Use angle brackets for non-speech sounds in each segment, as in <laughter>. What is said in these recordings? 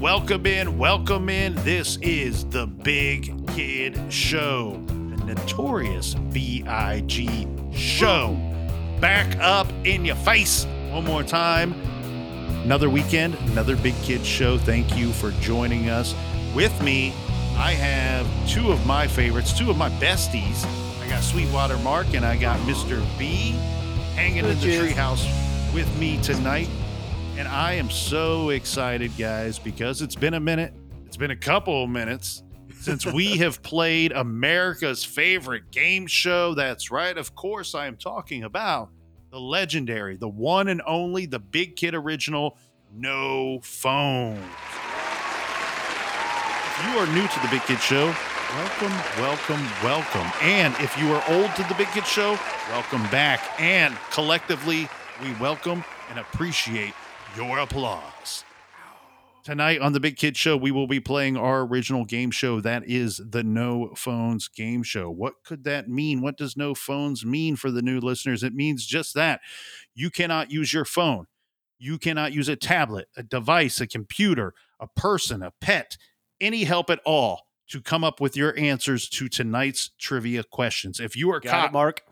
welcome in, welcome in. This is the Big Kid Show, the notorious B.I.G. Show. Back up in your face one more time. Another weekend, another Big Kid Show. Thank you for joining us. With me, I have two of my favorites, two of my besties. I got Sweetwater Mark and I got Mr. B hanging in the treehouse with me tonight. And I am so excited, guys, because it's been a minute. It's been a couple of minutes since we <laughs> have played America's favorite game show. That's right. Of course, I am talking about the legendary, the one and only, the Big Kid original, No Phone. If you are new to the Big Kid Show, welcome, welcome, welcome. And if you are old to the Big Kid Show, welcome back. And collectively, we welcome and appreciate your applause. Tonight on the Big Kid Show, we will be playing our original game show. That is the No Phones game show. What could that mean? What does No Phones mean for the new listeners? It means just that. You cannot use your phone. You cannot use a tablet, a device, a computer, a person, a pet, any help at all to come up with your answers to tonight's trivia questions. If you are Got caught it, Mark.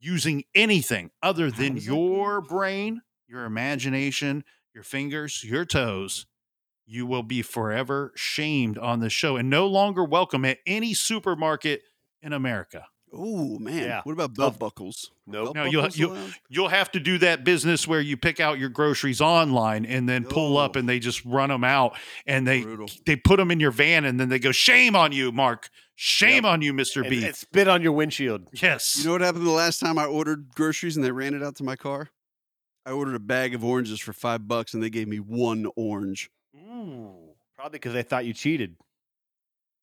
using anything other than your brain, your imagination, your fingers, your toes, you will be forever shamed on the show and no longer welcome at any supermarket in America. Oh man, Yeah. what about belt buckles? Nope. No, you'll- you'll- allowed? You'll have to do that business where you pick out your groceries online and then pull up and they just run them out and they Brutal. they put them in your van and then they go shame on you, Mark. Shame on you, Mr. And, B. and spit on your windshield. yes. You know what happened the last time I ordered groceries and they ran it out to my car? I ordered a bag of oranges for five bucks and they gave me one orange. Ooh. Probably because they thought you cheated.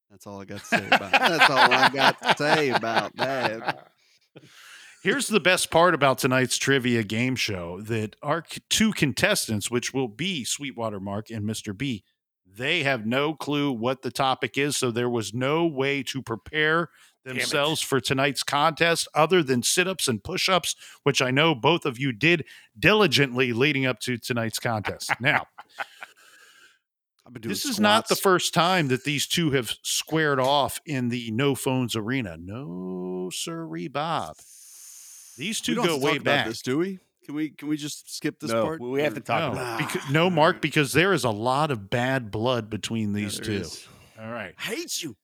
That's all I got to say about. That's all I got to say about that. <laughs> Here's the best part about tonight's trivia game show that our two contestants, which will be Sweetwater Mark and Mr. B, they have no clue what the topic is. So there was no way to prepare. Themselves for tonight's contest other than sit ups and push ups, which I know both of you did diligently leading up to tonight's contest. <laughs> Now, I've been doing this is not the first time that these two have squared off in the no phones arena. No, sirree, Bob. These We two don't go have to way talk about back. This, do we? Can we? Can we just skip this no, part? we have to talk no, about it. becau- <sighs> no, Mark, because there is a lot of bad blood between these there two. is. All right. I hate you.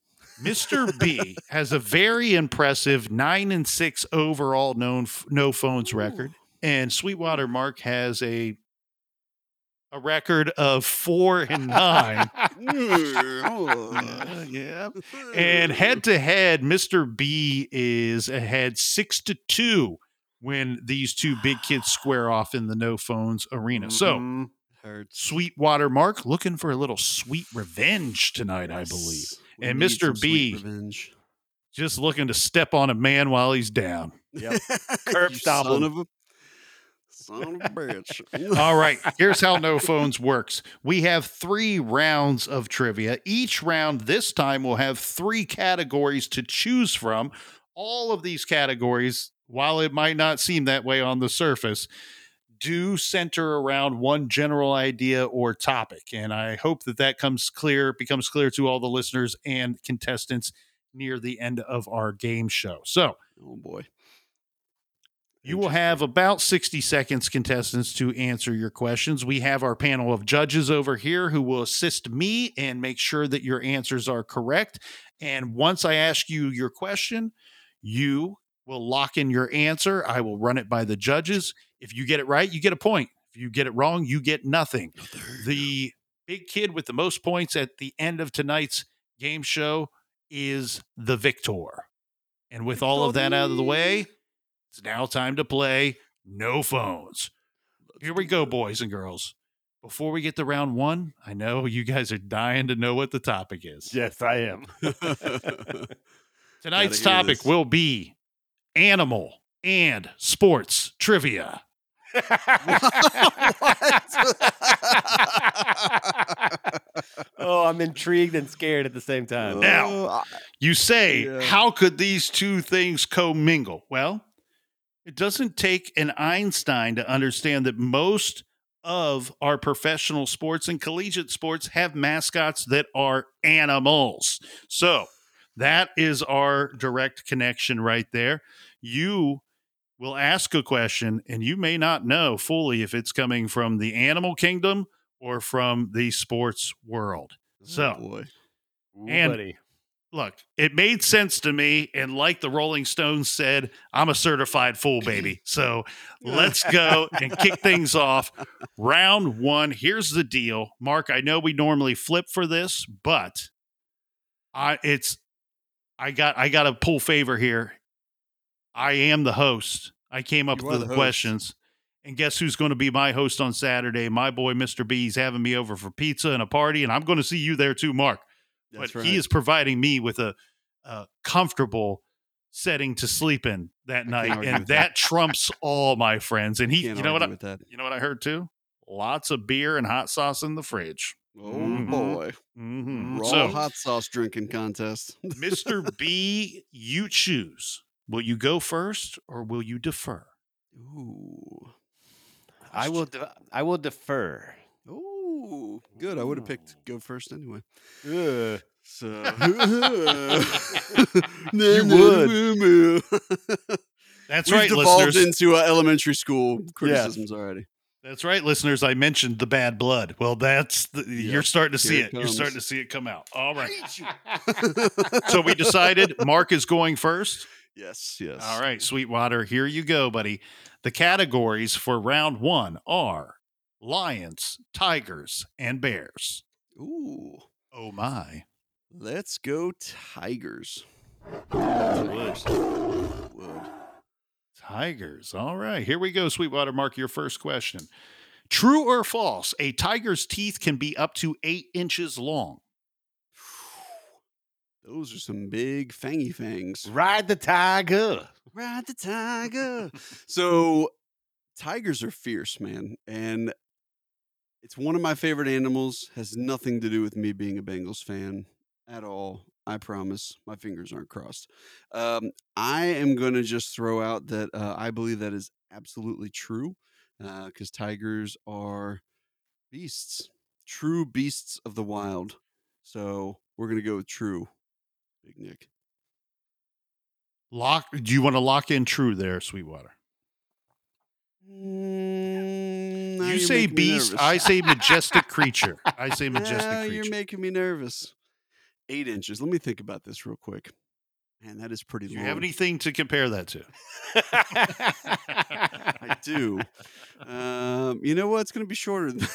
Mr. B has a very impressive nine and six overall known f- no phones record, and Sweetwater Mark has a a record of four <laughs> and nine. Uh, <laughs> yeah. And head to head, Mr. B is ahead six to two when these two big kids <sighs> square off in the no phones arena. So Mhm. hurts. Sweetwater Mark looking for a little sweet revenge tonight, I believe. Yes. We And Mr. B. revenge. Just looking to step on a man while he's down. Yep. <laughs> Curb You stomp son of a son of a bitch. <laughs> All right, here's how No Phones works. We have three rounds of trivia. Each round this time will have three categories to choose from. All of these categories, while it might not seem that way on the surface, do center around one general idea or topic. And I hope that that comes clear, becomes clear to all the listeners and contestants near the end of our game show. So, oh boy. You will have about 60 seconds, contestants, to answer your questions. We have our panel of judges over here who will assist me and make sure that your answers are correct. And once I ask you your question, you will lock in your answer. I will run it by the judges. If you get it right, you get a point. If you get it wrong, you get nothing. The big kid with the most points at the end of tonight's game show is the victor. And with all of that out of the way, it's now time to play No Phones. Here we go, boys and girls. Before we get to round one, I know you guys are dying to know what the topic is. Yes, I am. <laughs> <laughs> <laughs> Tonight's Gotta hear topic will be animal and sports trivia. <laughs> oh, I'm intrigued and scared at the same time. Now- Oh, You say, Yeah. how could these two things commingle? Well, it doesn't take an Einstein to understand that most of our professional sports and collegiate sports have mascots that are animals. So that is our direct connection right there. You will ask a question and you may not know fully if it's coming from the animal kingdom or from the sports world. Oh, so, Oh, boy. Ooh, And- buddy. look, it made sense to me. And like the Rolling Stones said, I'm a certified fool, baby. <laughs> So let's go and kick things off. Round one. Here's the deal. Mark, I know we normally flip for this, but I it's I got I got to pull favor here. I am the host. I came up You with the, the questions. And guess who's going to be my host on Saturday? My boy, Mr. B's having me over for pizza and a party, and I'm going to see you there too, Mark That's but right. he is providing me with a, a comfortable setting to sleep in that night, and that, that. trumps all my friends. And he, you know what, I, that. you know what I heard too? Lots of beer and hot sauce in the fridge. Oh Mhm. boy. Mm-hmm. Raw So, hot sauce drinking contest. <laughs> Mr. B, you choose. Will you go first or will you defer? Ooh. I will. De- I will defer. Ooh. Good. I would have picked go first anyway. Ugh. So <laughs> <laughs> You would. That's We've right, devolved listeners. into uh, elementary school criticisms already. That's right, listeners. I mentioned the bad blood. Well, that's the, you're starting to see here it. it You're starting to see it come out. All right. <laughs> so we decided Mark is going first. yes, yes. All right, Sweetwater, here you go, buddy. The categories for round one are lions, tigers, and bears. Ooh. Oh my. Let's go Tigers. Would. Would. Tigers. All right, here we go, Sweetwater. Mark, your first question. True or false? A tiger's teeth can be up to eight inches long. <sighs> Those are some big fangy fangs. Ride the tiger. Ride the tiger. <laughs> so tigers are fierce, man. And it's one of my favorite animals. Has nothing to do with me being a Bengals fan at all. I promise. My fingers aren't crossed. Um, I am going to just throw out that uh, I believe that is absolutely true because tigers are beasts, true beasts of the wild. So we're going to go with true, Big Nick. Lock. Do you want to lock in true there, Sweetwater? Mm, you say beast. I say majestic <laughs> creature. I say majestic Now creature. You're making me nervous. Eight inches. Let me think about this real quick. Man, that is pretty Do you long. have anything to compare that to? I do. um, you know what? It's going to be shorter. Than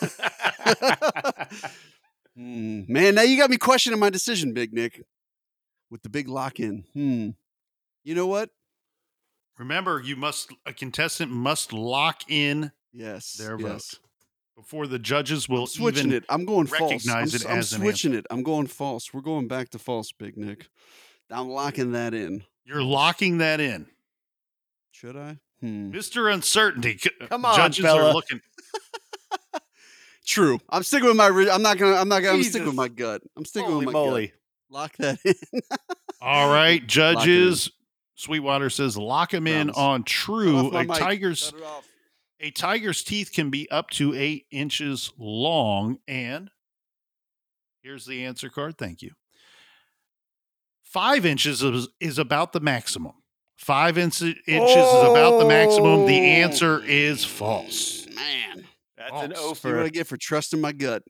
<laughs> Hmm, man, now you got me questioning my decision, Big Nick, with the big lock in. Hmm. You know what? Remember, you must a contestant must lock in Yes. Their yes. Vote. before the judges will I'm switching even it. I'm going false. I'm, it s- I'm as an switching it. I'm going false. We're going back to false, Big Nick. I'm locking that in. You're locking that in. Should I? Hmm. Mr. Uncertainty. Come on, Judges fella. are looking. <laughs> True. I'm sticking with my. I'm not gonna. I'm not gonna. I'm sticking with my gut. I'm sticking Holy with my moly. gut. Lock that <laughs> in. All right, judges. Sweetwater says lock him in on true. A tiger's off. A tiger's teeth can be up to eight inches long, and here's the answer card. Thank you. Five inches is, is about the maximum. Five inch, inches is about the maximum. The oh! answer is false. Man, That's False. an See O see what I get for trusting my gut.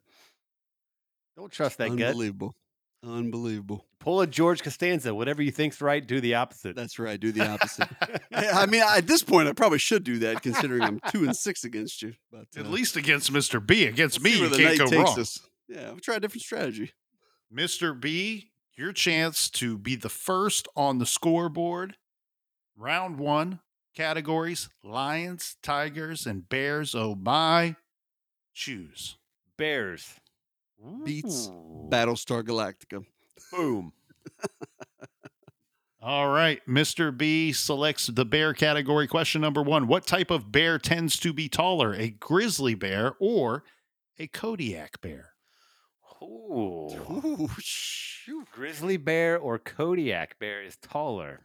Don't trust that gut. Unbelievable. Unbelievable. Pull a George Costanza. Whatever you think's right, do the opposite. That's right. Do the opposite. <laughs> I mean, at this point, I probably should do that, considering I'm two and six against you. But At uh, least against Mr. B. Against me, you can't go wrong. us. Yeah, we'll try a different strategy. Mr. B, your chance to be the first on the scoreboard. Round one categories Lions, Tigers, and Bears. Oh my. Choose. Bears. Beets Ooh. Battlestar Galactica. Boom. All right. Mr. B selects the bear category. Question number one What type of bear tends to be taller, a grizzly bear or a Kodiak bear? Ooh. Ooh, shoot. Grizzly bear or Kodiak bear is taller.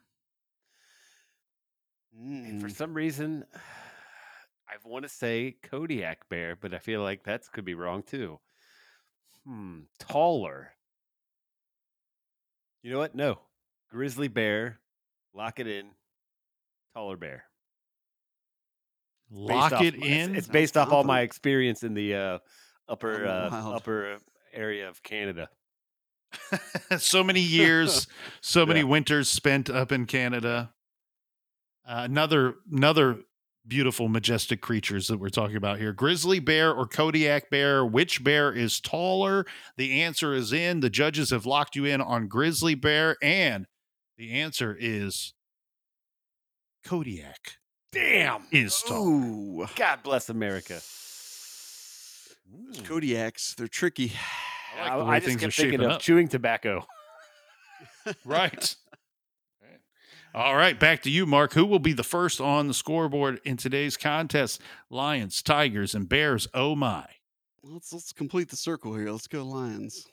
And for Mm. some reason, I've want to say Kodiak bear, but I feel like that could be wrong too. Hmm, taller. You know what? No, grizzly bear. Lock it in. Taller bear. Lock off it it's- in. It's, based off all my experience in the uh, upper uh, upper area of Canada. <laughs> so many years, <laughs> so many Yeah. winters spent up in Canada. Uh, another another beautiful, majestic creatures that we're talking about here: grizzly bear or Kodiak bear. Which bear is taller? The answer is in. The judges have locked you in on grizzly bear, and the answer is Kodiak Damn! is taller. Ooh. God bless America. Those Kodiaks, they're tricky. I like I, the I just things kept thinking of up. chewing tobacco. <laughs> Right. All right, back to you, Mark. Who will be the first on the scoreboard in today's contest? Lions, Tigers, and Bears. Oh my. Let's let's complete the circle here. Let's go Lions.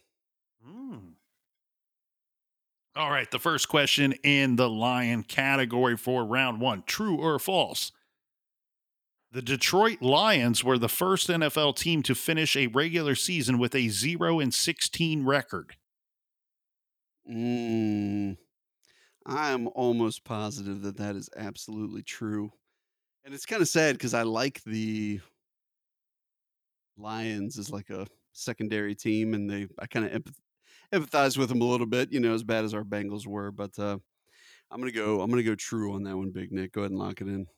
All right, the first question in the Lion category for round one true or false? The Detroit Lions were the first NFL team to finish a regular season with a 0 and 16 record. Mm, I am almost positive that that is absolutely true, and it's kind of sad because I like the Lions as like a secondary team, and they I kind of empath- empathize with them a little bit. You know, as bad as our Bengals were, but uh, I'm gonna go. I'm gonna go true on that one, Big Nick. Go ahead and lock it in.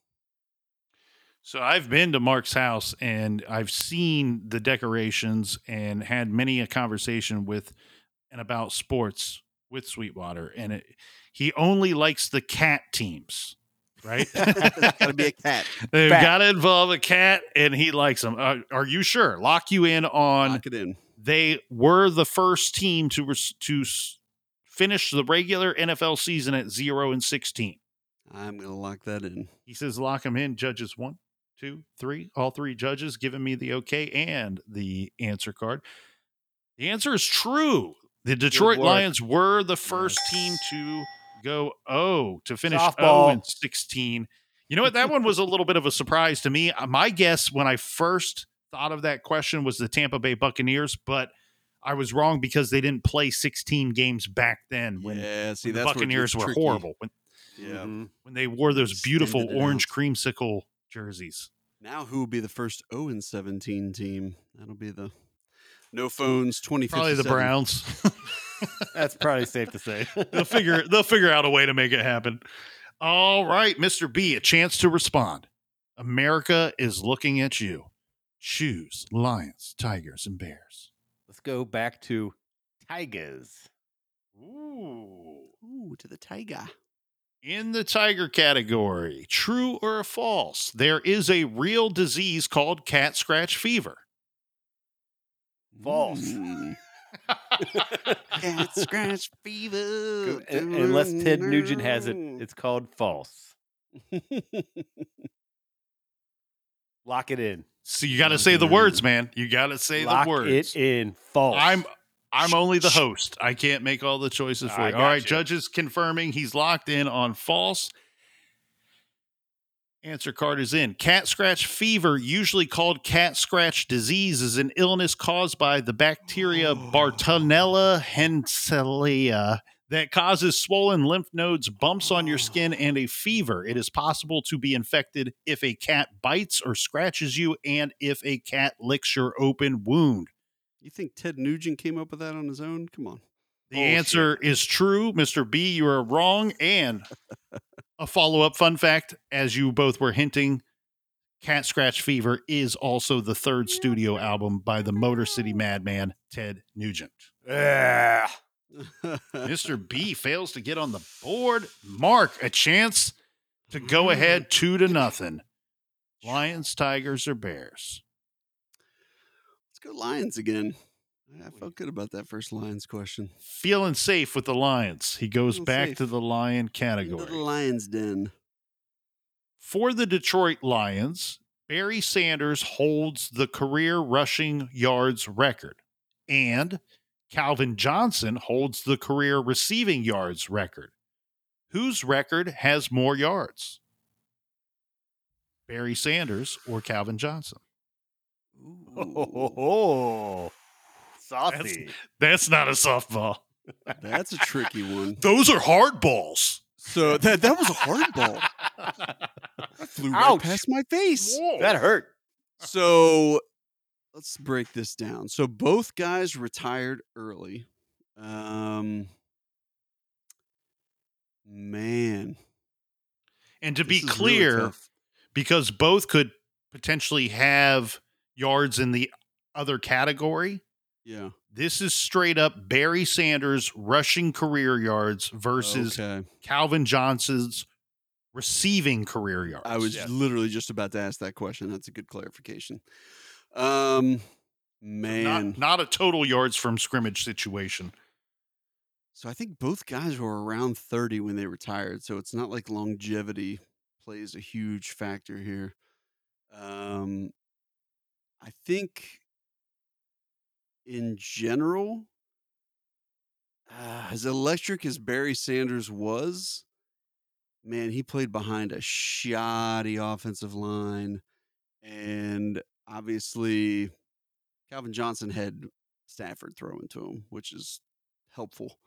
So I've been to Mark's house and I've seen the decorations and had many a conversation with and about sports with Sweetwater. And it, he only likes the cat teams, right? <laughs> Gotta be a cat. <laughs> They've got to involve a cat, and he likes them. Uh, are you sure? Lock you in on Lock it in. they were the first team to res- to s- finish the regular NFL season at zero and sixteen. I'm gonna lock that in. He says lock him in. Judges one, two, three. All three judges giving me the okay and the answer card. The answer is true. The Detroit. Lions were the first team to go oh to finish oh Softball. and sixteen. You know what? That one was a little bit of a surprise to me. Uh, My guess when I first thought of that question was the Tampa Bay Buccaneers, but I was wrong because they didn't play 16 games back then when, yeah, see when the that's Buccaneers were tricky. horrible. When, Yeah. Mhm. when they wore those beautiful it orange out. creamsicle jerseys. Now, who will be the first 0 and 17 team? That'll be the no phones 2057. Probably the Browns. <laughs> <laughs> That's probably safe to say. <laughs> they'll figure they'll figure out a way to make it happen. All right, Mr. B, a chance to respond. America is looking at you. Choose lions, tigers, and bears. Let's go back to tigers. Ooh. Ooh, to the tiger. In the tiger category, true or false, there is a real disease called cat scratch fever. False. Mm. <laughs> Cat scratch fever. Un- Unless Ted Nugent has it, it's called false. <laughs> Lock it in. So you got to say the words, man. You got to say Lock the words. it in. False. I'm I'm only the host. I can't make all the choices for I you. All right, gotcha. judges confirming he's locked in on false. Answer card is in. Cat scratch fever, usually called cat scratch disease, is an illness caused by the bacteria Oh. <gasps> Bartonella henselae that causes swollen lymph nodes, bumps on your skin, and a fever. It is possible to be infected if a cat bites or scratches you and if a cat licks your open wound. You think Ted Nugent came up with that on his own? Come on. The Bullshit. answer is true, Mr. B. You are wrong. And <laughs> a follow up fun fact, as you both were hinting, Cat Scratch Fever is also the third studio album by the Motor City Madman, Ted Nugent. Yeah. Mr. B <laughs> fails to get on the board. Mark, a chance to go ahead mm. two to nothing. Lions, Tigers, or Bears? Let's go Lions again. I felt good about that first Lions question. Feeling safe with the Lions. He goes Feeling back safe. to the Lion category. the Lions den. For the Detroit Lions, Barry Sanders holds the career rushing yards record, and Calvin Johnson holds the career receiving yards record. Whose record has more yards? Barry Sanders or Calvin Johnson? <laughs> Oh, saucy. That's not a softball. That's a tricky one. <laughs> Those are hard balls. So that that was a hard ball. That flew right Ouch. past my face. that hurt. So let's break this down. So both guys retired early. Um man. And to this be is really clear, because both could potentially have yards in the other category, yeah. this is straight up Barry Sanders rushing career yards versus okay. Calvin Johnson's receiving career yards. I was Yes. literally just about to ask that question. That's a good clarification. Um man. not, not a total yards from scrimmage situation. So I think both guys were around 30 when they retired. So it's not like longevity plays a huge factor here. Um, I think in general, uh, as electric as Barry Sanders was, man, he played behind a shoddy offensive line. And obviously, Calvin Johnson had Stafford throwing to him, which is helpful.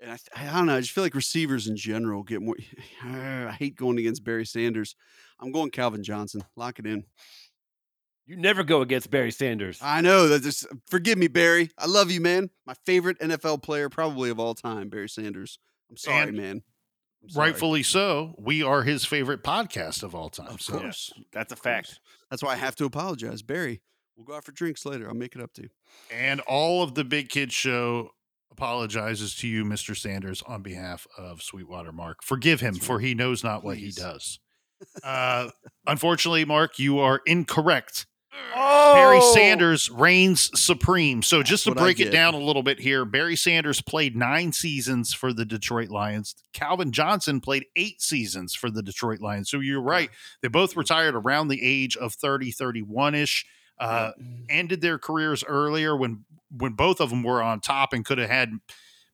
And I, I don't know. I just feel like receivers in general get more. <sighs> I hate going against Barry Sanders. I'm going Calvin Johnson. Lock it in. You never go against Barry Sanders. I know that. Just forgive me, Barry. I love you, man. My favorite NFL player, probably of all time, Barry Sanders. I'm sorry, And man. I'm sorry. Rightfully so. We are his favorite podcast of all time. Of so course. That's a fact. That's why I have to apologize, Barry. We'll go out for drinks later. I'll make it up to you. And all of the Big Kids Show apologizes to you, Mr. Sanders, on behalf of Sweetwater Mark. Forgive him, That's for he knows not what he does. <laughs> Uh, unfortunately, Mark, you are incorrect. Oh, Barry Sanders reigns supreme. So, That's just to break it down a little bit here, Barry Sanders played nine seasons for the Detroit Lions. Calvin Johnson played eight seasons for the Detroit Lions. So, you're right. They both retired around the age of 30, 31 ish. Uh, ended their careers earlier when when both of them were on top and could have had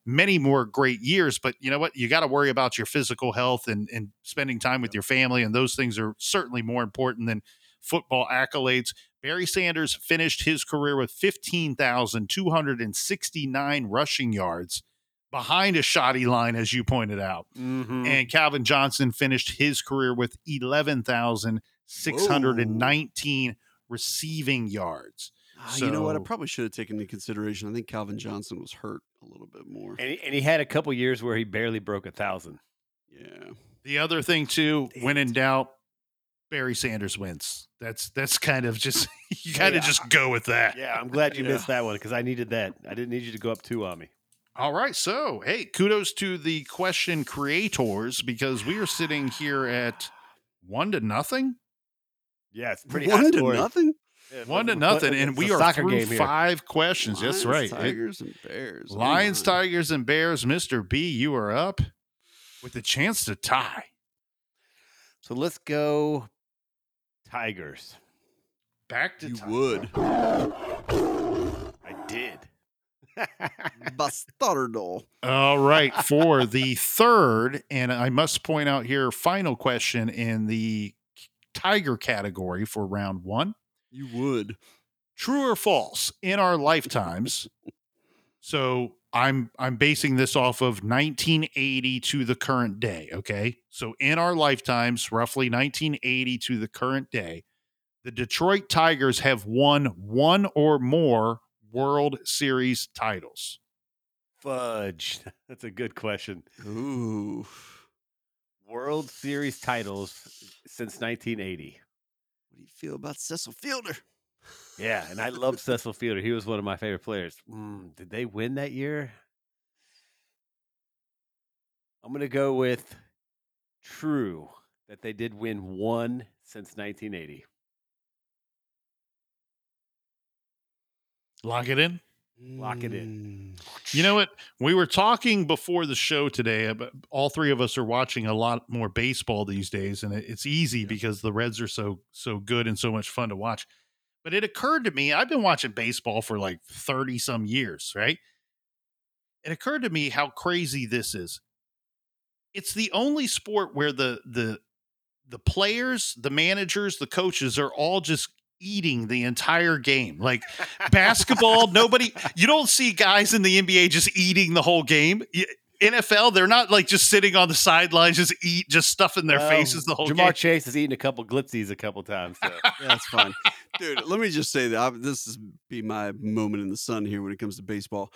many more great years but you know what you got to worry about your physical health and and spending time with your family and those things are certainly more important than football accolades Barry Sanders finished his career with 15,269 rushing yards behind a shoddy line as you pointed out Mhm. and Calvin Johnson finished his career with 11,619 receiving yards. Ah, you know what? I probably should have taken into consideration. I think Calvin Johnson was hurt a little bit more. and, he, and he had a couple years where he barely broke a thousand. Yeah. The other thing too, Damn when in doubt, Barry Sanders wins. That's that's kind of just <laughs> you kind of Yeah. just go with that. Yeah, I'm glad you <laughs> Yeah. missed that one because I needed that. I didn't need you to go up two on me. All right, so hey, kudos to the question creators because we are sitting here at one to nothing, Yeah, it's pretty high One to scoring. nothing. Yeah, one to nothing, and we are soccer through game five questions. That's Lions, right. It- Tigers and Bears. Lions, my. Tigers, and Bears. Mister B, you are up with a chance to tie. So let's go Tigers. Back to You tie. would. I did. <laughs> Bastardo. All right, for the third, and I must point out here, final question in the Tiger category for round one. You would. True or false? In our lifetimes, so I'm I'm basing this off of 1980 to the current day. Okay, so in our lifetimes, roughly 1980 to the current day, the Detroit Tigers have won one or more World Series titles. Fudge. <laughs> That's a good question. Ooh. World Series titles since 1980. What do you feel about Cecil Fielder? Yeah, and I love Cecil Fielder. He was one of my favorite players. Mm, did they win that year? I'm going to go with true that they did win one since 1980. Lock it in. Lock it in. Mm. You know what? We were talking before the show today. About, all three of us are watching a lot more baseball these days, and it's easy Yeah. because the Reds are so so good and so much fun to watch. But it occurred to me, I've been watching baseball for like thirty some years, right? It occurred to me how crazy this is. It's the only sport where the the the players, the managers, the coaches are all just eating the entire game. Like <laughs> basketball, nobody you don't see guys in the NBA just eating the whole game. Y- NFL, they're not like just sitting on the sidelines, just eat, just stuffing their Well, faces the whole Ja'Marr game. Chase has eaten a couple glitzies a couple times. So. Yeah, that's fine, <laughs> dude. Let me just say that I, this is be my moment in the sun here when it comes to baseball.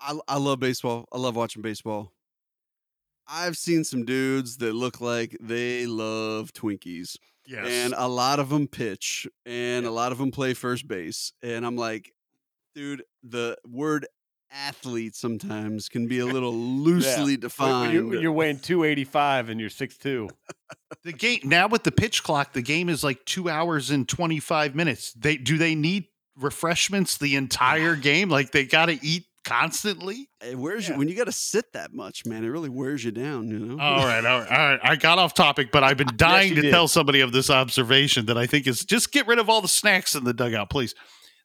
I I love baseball. I love watching baseball. I've seen some dudes that look like they love Twinkies, Yes. and a lot of them pitch, and a lot of them play first base, and I'm like, dude, the word athlete sometimes can be a <laughs> little loosely When- when defined. you're, when you're weighing 285 and you're 6'2. the game now with the pitch clock, the game is like two hours and twenty five minutes. They do they need refreshments the entire <laughs> game? Like they got to eat constantly. It wears Yeah. you when you got to sit that much, man. It really wears you down, you know. All right, all right, all right. I got off topic, but I've been <laughs> dying you to did. tell somebody of this observation that I think is just get rid of all the snacks in the dugout, please.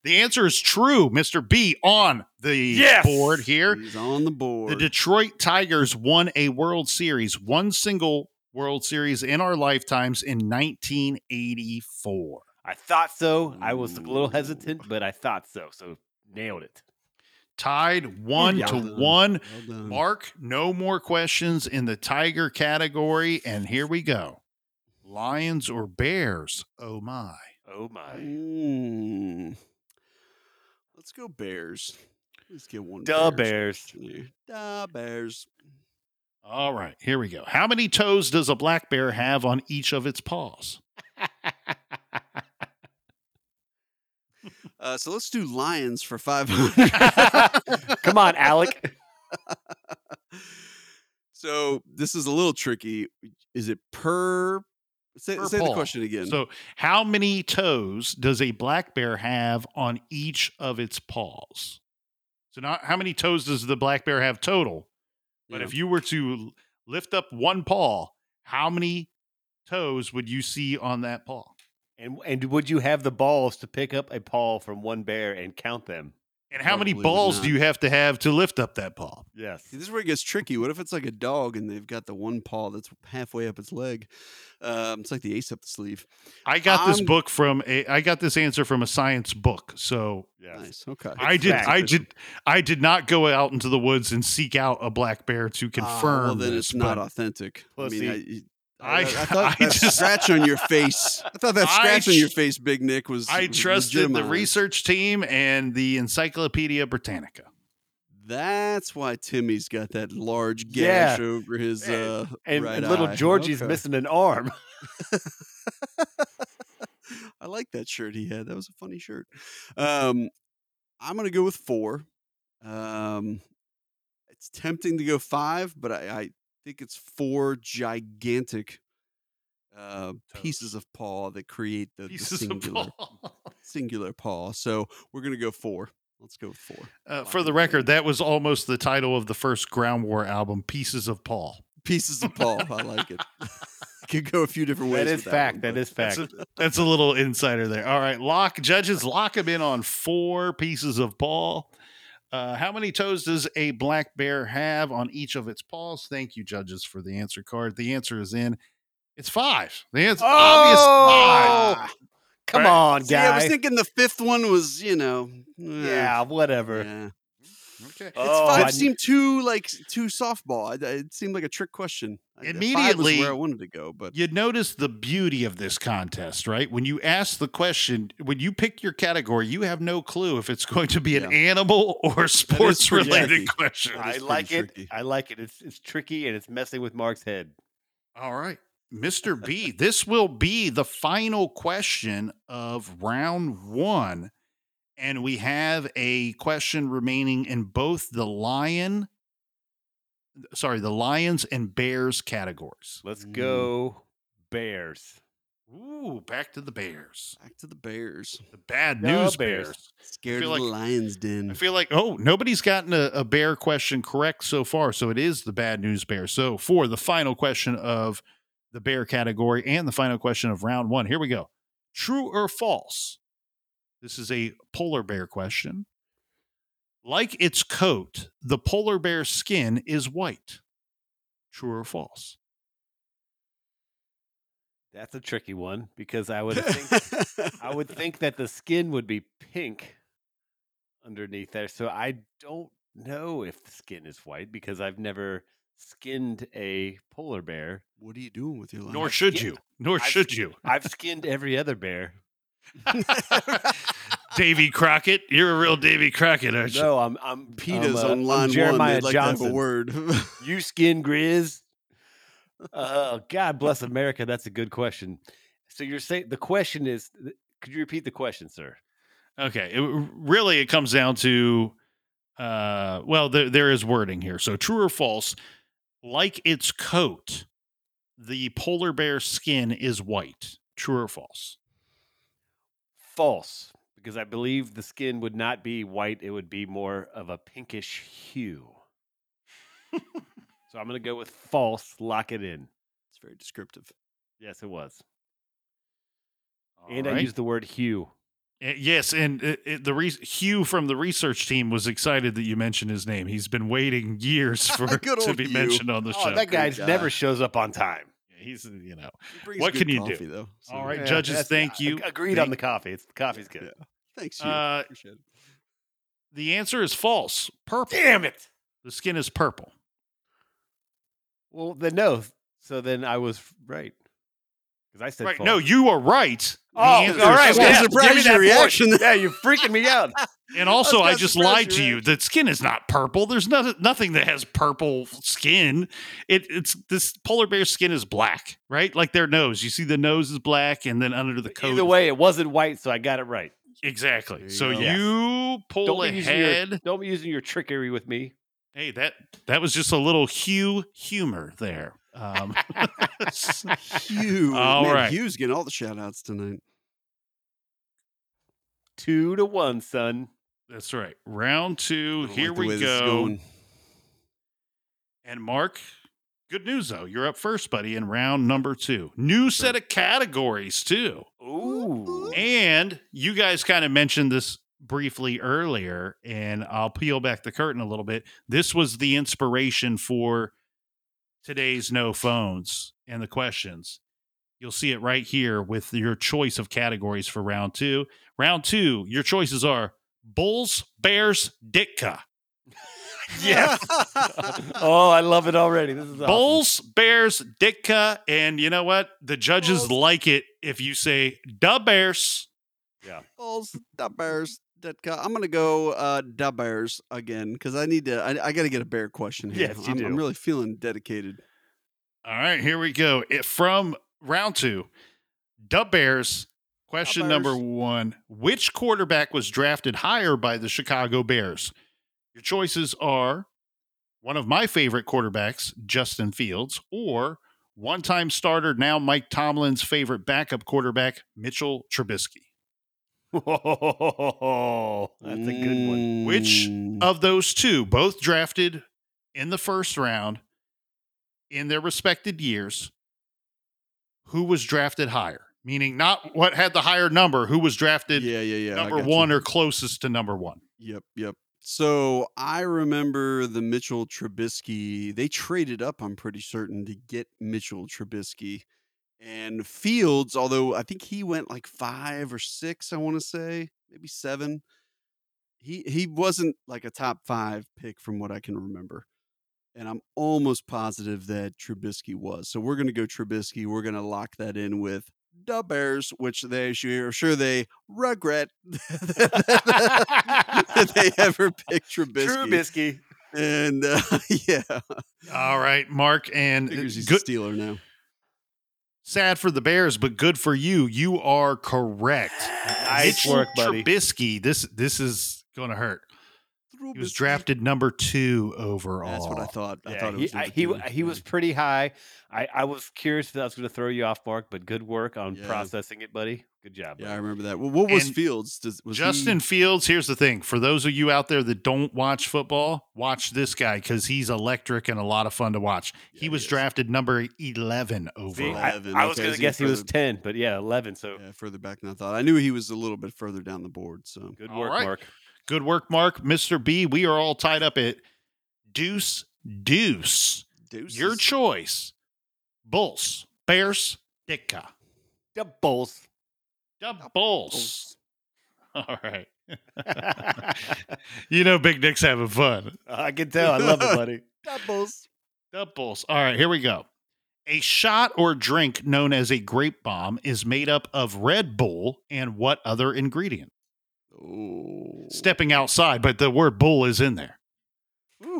The answer is true, Mr. B on the Yes! board here. He's on the board. The Detroit Tigers won a World Series, one single World Series in our lifetimes in 1984. I thought so. I was a little hesitant, but I thought so. So nailed it. Tied one Yeah. to Well one. Well. Mark, no more questions in the Tiger category. And here we go Lions or Bears? Oh my. Oh my. Mm. Let's go Bears. Let's get one. Duh, Bears. question here. Duh, Bears. All right, here we go. How many toes does a black bear have on each of its paws? <laughs> Uh, so let's do Lions for 500. <laughs> Come on, Alex. <laughs> so this is a little tricky. Is it per? Say, say the question again. So, how many toes does a black bear have on each of its paws? So, not how many toes does the black bear have total? But Yeah. if you were to lift up one paw, how many toes would you see on that paw? And and would you have the balls to pick up a paw from one bear and count them? And how many Probably would balls not. do you have to have to lift up that paw? Yes. See, this is where it gets tricky. What if it's like a dog and they've got the one paw that's halfway up its leg? Um, it's like the ace up the sleeve. I got this I'm- book from a I got this answer from a science book. So Yes. Nice. Okay. I did fact. I did I did not go out into the woods and seek out a black bear to Ah, confirm. well, then this, it's not but authentic. I Pussy. mean, I, I- I, I thought <laughs> I that just- scratch on your face. I thought that I scratch on your face, Big Nick, was. I was trusted the research team and the Encyclopedia Britannica. That's why Timmy's got that large Yeah. gash over his And- uh, And, right and little eye. Georgie's Okay. missing an arm. <laughs> I like that shirt he had. That was a funny shirt. Um, I'm gonna go with four. Um, it's tempting to go five, but I, I think it's four gigantic uh, pieces of paw that create the, the singular paw. <laughs> singular paw. So we're gonna go four. Let's go with four. Uh, for the record, that was almost the title of the first Ground War album, Pieces of Paul. Pieces of paw. I like it. <laughs> <laughs> Could go a few different ways. That is with fact. one, That but- is fact. That's a, that's a little insider there. All right, lock judges lock him in on four pieces of Paul. Uh, how many toes does a black bear have on each of its paws? Thank you, judges, for the answer card. The answer is in. It's five. The answer, obvious five. Oh, come Right. on, See, I was thinking the fifth one was, you know, eh, yeah, whatever. yeah. Okay. Oh, it's Oh, five I- seemed too like too softball. I- It seemed like a trick question. I- five was Immediately- where I wanted to go, but You notice the beauty of this contest, right? When you ask the question, when you pick your category, you have no clue if it's going to be an Yeah. animal or sports related tricky. question. I like it. tricky. I like it. It's it's tricky and it's messing with Mark's head. All right. Mr. B, <laughs> this will be the final question of round one. And we have a question remaining in both the lion, sorry, the lions and bears categories. Let's Mm. go Bears. Ooh, back to the bears. back to the Bears. The bad The news Bears. bears. Scared feel of the like- Lions Den. I feel like, oh, nobody's gotten a, a bear question correct so far. So it is the bad news bear. So for the final question of the bear category and the final question of round one, here we go. True or false? This is a polar bear question. Like its coat, the polar bear's skin is white. True or false? That's a tricky one because I would think I would <laughs> think that the skin would be pink underneath there. So I don't know if the skin is white because I've never skinned a polar bear. what are you doing with your life? Nor should skinned- you. Nor I've should you. I've skinned every other bear. <laughs> Davy Crockett. You're a real Davy Crockett, aren't you? No, I'm I'm PETA's I'm, uh, on I'm line one. Jeremiah They'd like to have Johnson. a word. <laughs> You skin grizz. Oh, God bless America. That's a good question. So you're saying the question is could you repeat the question, sir? Okay. It, really, it comes down to, uh, well, there, there is wording here. So true or false? Like its coat, the polar bear skin is white. True or false? False, because I believe the skin would not be white, it would be more of a pinkish hue. so I'm going to go with false, lock it in. it's very descriptive. Yes, it was. All and I used the word hue. Uh, Yes, and it, it, the re- Hugh from the research team was excited that you mentioned his name. He's been waiting years <laughs> for to be Hugh. mentioned on the Oh, show. that guy. never shows up on time. He's you know. What good can you do? Though, so- All right, Yeah, judges, that's- thank I- you. Agreed on the coffee. It's the coffee's good. Yeah. Thanks, you. Uh, Appreciate it. The answer is false. Purple. Damn it. The skin is purple. Well, then no. So then I was right. Because I said Right? false. No, you are right. The Oh, all right. well, yeah, false. give me your that reaction. Yeah, you're freaking me out. <laughs> And also, I just lied to you. That skin is not purple. There's nothing, nothing that has purple skin. It, it's this polar bear skin is black, right? Like their nose. You see, the nose is black, and then under the coat. Either way, it wasn't white, so I got it right. exactly. You So go. you pull Don't be, your, ahead. don't be using your trickery with me. Hey, that that was just a little hue humor there. Um, <laughs> Hugh. All Man, right. Hugh's getting all the shout outs tonight. Two to one, son. that's right. Round two. Here like we go. And Mark, good news though. You're up first, buddy, in round number two. New set of categories too. Ooh. And you guys kind of mentioned this briefly earlier, and I'll peel back the curtain a little bit. This was the inspiration for today's no phones and the questions. You'll see it right here with your choice of categories for round two. Round two, your choices are Bulls, Bears, Ditka. <laughs> Yes. <laughs> oh, I love it already. This is awesome. Bulls, Bears, Ditka, and you know what? The judges Bulls. like it if you say the Bears. Yeah. Bulls, da Bears, Ditka. I'm gonna go uh, da Bears again because I need to. I, I got to get a bear question here. Yes, you I'm, I'm really feeling dedicated. All right, here we go. It, from round two, the Bears. Question Da number one Which quarterback was drafted higher by the Chicago Bears? Your choices are one of my favorite quarterbacks, Justin Fields, or one time starter, now Mike Tomlin's favorite backup quarterback, Mitchell Trubisky. Oh, that's a good one. Which Mm, Of those two, both drafted in the first round in their respected years, who was drafted higher? Meaning, not what had the higher number, who was drafted yeah, yeah, yeah. Number got you. one or closest to number one. Yep, yep. So I remember the Mitchell Trubisky. They traded up, I'm pretty certain, to get Mitchell Trubisky. And Fields, although I think he went like five or six, I want to say, maybe seven. He he wasn't like a top five pick from what I can remember. And I'm almost positive that Trubisky was. So we're gonna go Trubisky. We're gonna lock that in with the Bears, which they sure sure they regret <laughs> that they ever picked <laughs> Trubisky. Trubisky. And uh, <laughs> yeah, All right, Mark, and uh, figures he's good, a Steeler now. Sad for the Bears, but good for you. You are correct. Nice Mitchell work, buddy. Trubisky. This this is going to hurt. He was drafted number two overall. That's what I thought. I Yeah, thought it he, was. I, he, two. w- he was pretty high. I, I was curious if that was going to throw you off, Mark, but good work on Yeah. processing it, buddy. Good job. Yeah, I remember that. Well, what was And Fields? Does, was he- Justin Fields, here's the thing. For those of you out there that don't watch football, watch this guy because he's electric and a lot of fun to watch. Yeah, he he was is. drafted number 11 See, overall. I, 11, I was okay, going to guess he was further- 10, but yeah, 11. So Yeah, further back than I thought. I knew he was a little bit further down the board. So good work, right. Mark. Good work, Mark. Mr. B, we are all tied up at deuce, deuce. Deuces. Your choice Bulls, Bears, Ditka. Doubles. Bulls. <laughs> All right. <laughs> you know, Big Nick's having fun. I can tell. I love it, <laughs> buddy. Doubles. Doubles. All right, here we go. A shot or drink known as a grape bomb is made up of Red Bull and what other ingredient? Stepping outside, but the word bull is in there.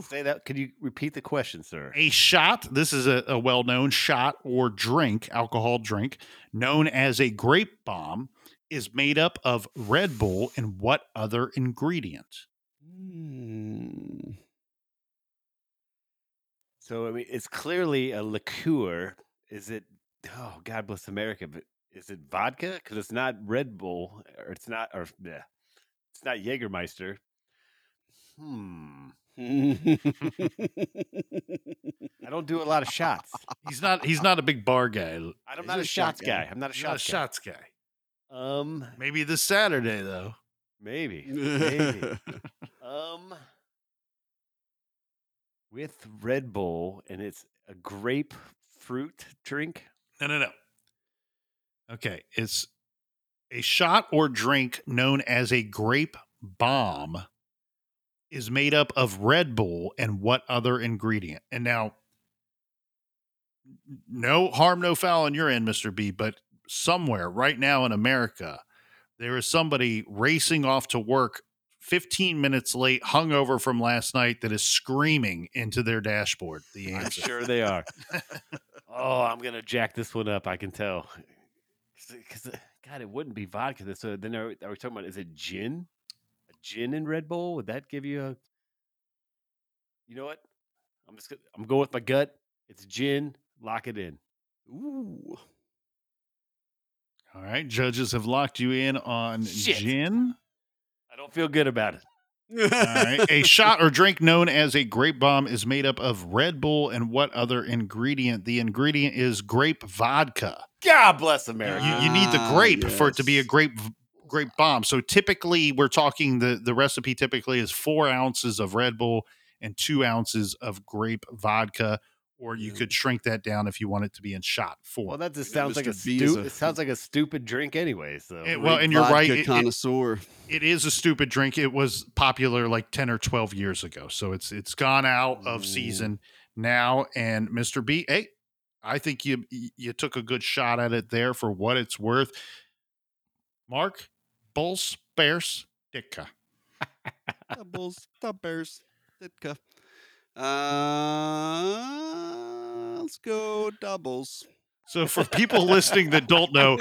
Say that. Could you repeat the question, sir? A shot, this is a, a well known shot or drink, alcohol drink, known as a grape bomb, is made up of Red Bull and what other ingredient? Hmm. So I mean, it's clearly a liqueur. Is it? Oh, God bless America! But is it vodka? Because it's not Red Bull, or it's not, or yeah, it's not Jägermeister. Hmm. <laughs> I don't do a lot of shots. He's not he's not a big bar guy. I'm He's not a a shot shots guy. guy. I'm not a He's not a shots guy. shots guy. Um, Maybe this Saturday though. maybe, maybe. <laughs> um, with Red Bull, and it's a grapefruit drink. No, no, no. Okay, it's a shot or drink known as a grape bomb is made up of Red Bull and what other ingredient? And now, no harm, no foul on your end, Mr. B, but somewhere right now in America, there is somebody racing off to work 15 minutes late, hungover from last night, that is screaming into their dashboard the I'm answer. sure they are. <laughs> oh, I'm gonna jack this one up. I can tell. Because God, it wouldn't be vodka. So uh, then are, are we talking about? Is it gin? A gin and Red Bull? Would that give you a? You know what? I'm just. Gonna, I'm going with my gut. It's gin. Lock it in. Ooh. All right, judges have locked you in on Shit. gin. I don't feel good about it. All right. A <laughs> shot or drink known as a grape bomb is made up of Red Bull and what other ingredient? The ingredient is grape vodka. God bless America. you need the Ah, grape for it to be a grape grape bomb. So typically, we're talking the the recipe typically is four ounces of Red Bull and two ounces of grape vodka. Or you Yeah. could shrink that down if you want it to be in shot well, that just Yeah, sounds like a, Mr. Stu- a- It sounds like a stupid drink anyway. So It- well, and you're right, vodka it- it- connoisseur. it is a stupid drink. It was popular like 10 or 12 years ago. So it's it's gone out of Ooh. season now and Mr. B, hey, I think you you took a good shot at it there for what it's worth. Mark, Bulls, Bears, Ditka. Doubles, the Bears, Ditka. Uh, let's go doubles. So for people listening that don't know,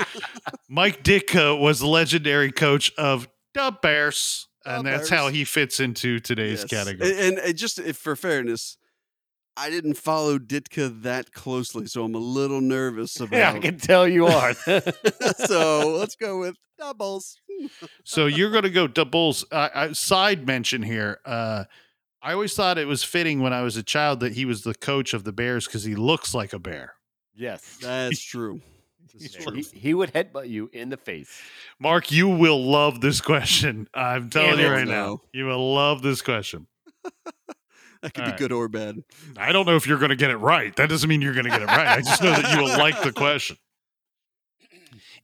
Mike Ditka was the legendary coach of the Bears. And The that's how he fits into today's Yes. category. And, and just if, for fairness, I didn't follow Ditka that closely, so I'm a little nervous about. <laughs> yeah, I can tell you are. <laughs> so <laughs> let's go with doubles. So you're going to go doubles. Uh, I, side mention here. Uh, I always thought it was fitting when I was a child that he was the coach of the Bears because he looks like a bear. yes. <laughs> That's true. This is Yeah, true. he, he would headbutt you in the face. Mark, you will love this question. <laughs> I'm telling you it. right now. You will love this question. <laughs> That could All be right. good or bad. I don't know if you're going to get it right. That doesn't mean you're going to get it right. I just know that you will like the question.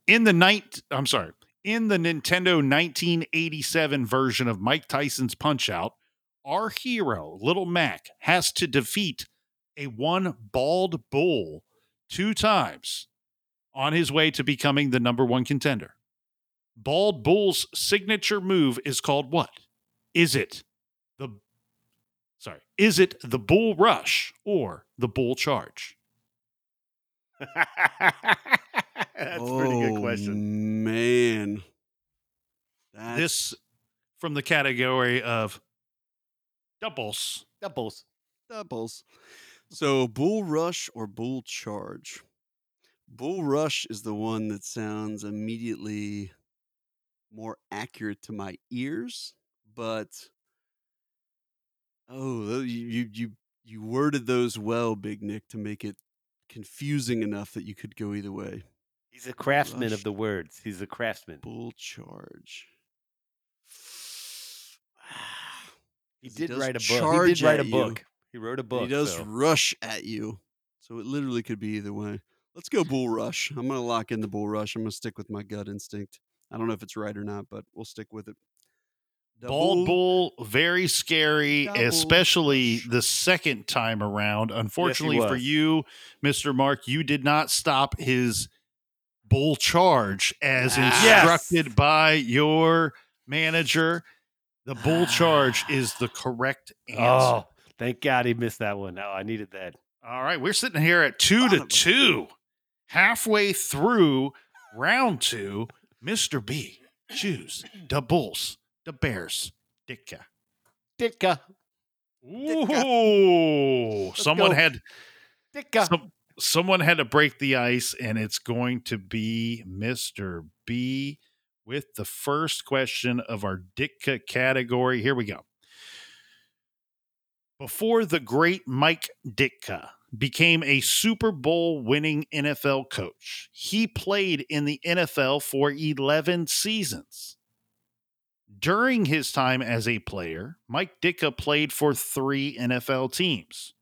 In the night, I'm sorry, in the Nintendo 1987 version of Mike Tyson's Punch Out, our hero, Little Mac, has to defeat a one bald bull two times on his way to becoming the number one contender. Bald Bull's signature move is called what? Is it the sorry, is it the bull rush or the bull charge? <laughs> That's a pretty good Oh, question. Man. That's, This from the category of doubles. Doubles. doubles. So bull rush or bull charge? Bull rush is the one that sounds immediately more accurate to my ears, but oh, uh, you you you you worded those well, Big Nick, to make it confusing enough that you could go either way. He's a craftsman Rush. of the words. He's a craftsman. Bull charge. He 'Cause he did does write a book. He did write a at you. book. He wrote a book. he does so- rush at you, so it literally could be either way. Let's go bull rush. I'm gonna lock in the bull rush. I'm gonna stick with my gut instinct. I don't know if it's right or not, but we'll stick with it. The Bald bull, very scary, Double especially rush. the second time around. Unfortunately for you, Mr. Mark, you did not stop his bull charge as Ah. instructed by your manager. The bull charge is the correct <sighs> answer. Oh, thank God he missed that one. Oh, I needed that. All right, we're sitting here at two to two, halfway through round two. Mr. B, choose the Bulls, the Bears, Ditka. Ditka. Ooh, someone go. had Ditka. some, someone had to break the ice, and it's going to be Mr. B with the first question of our Ditka category. Here we go. Before the great Mike Ditka became a Super Bowl winning NFL coach, he played in the NFL for 11 seasons. During his time as a player, Mike Ditka played for three NFL teams.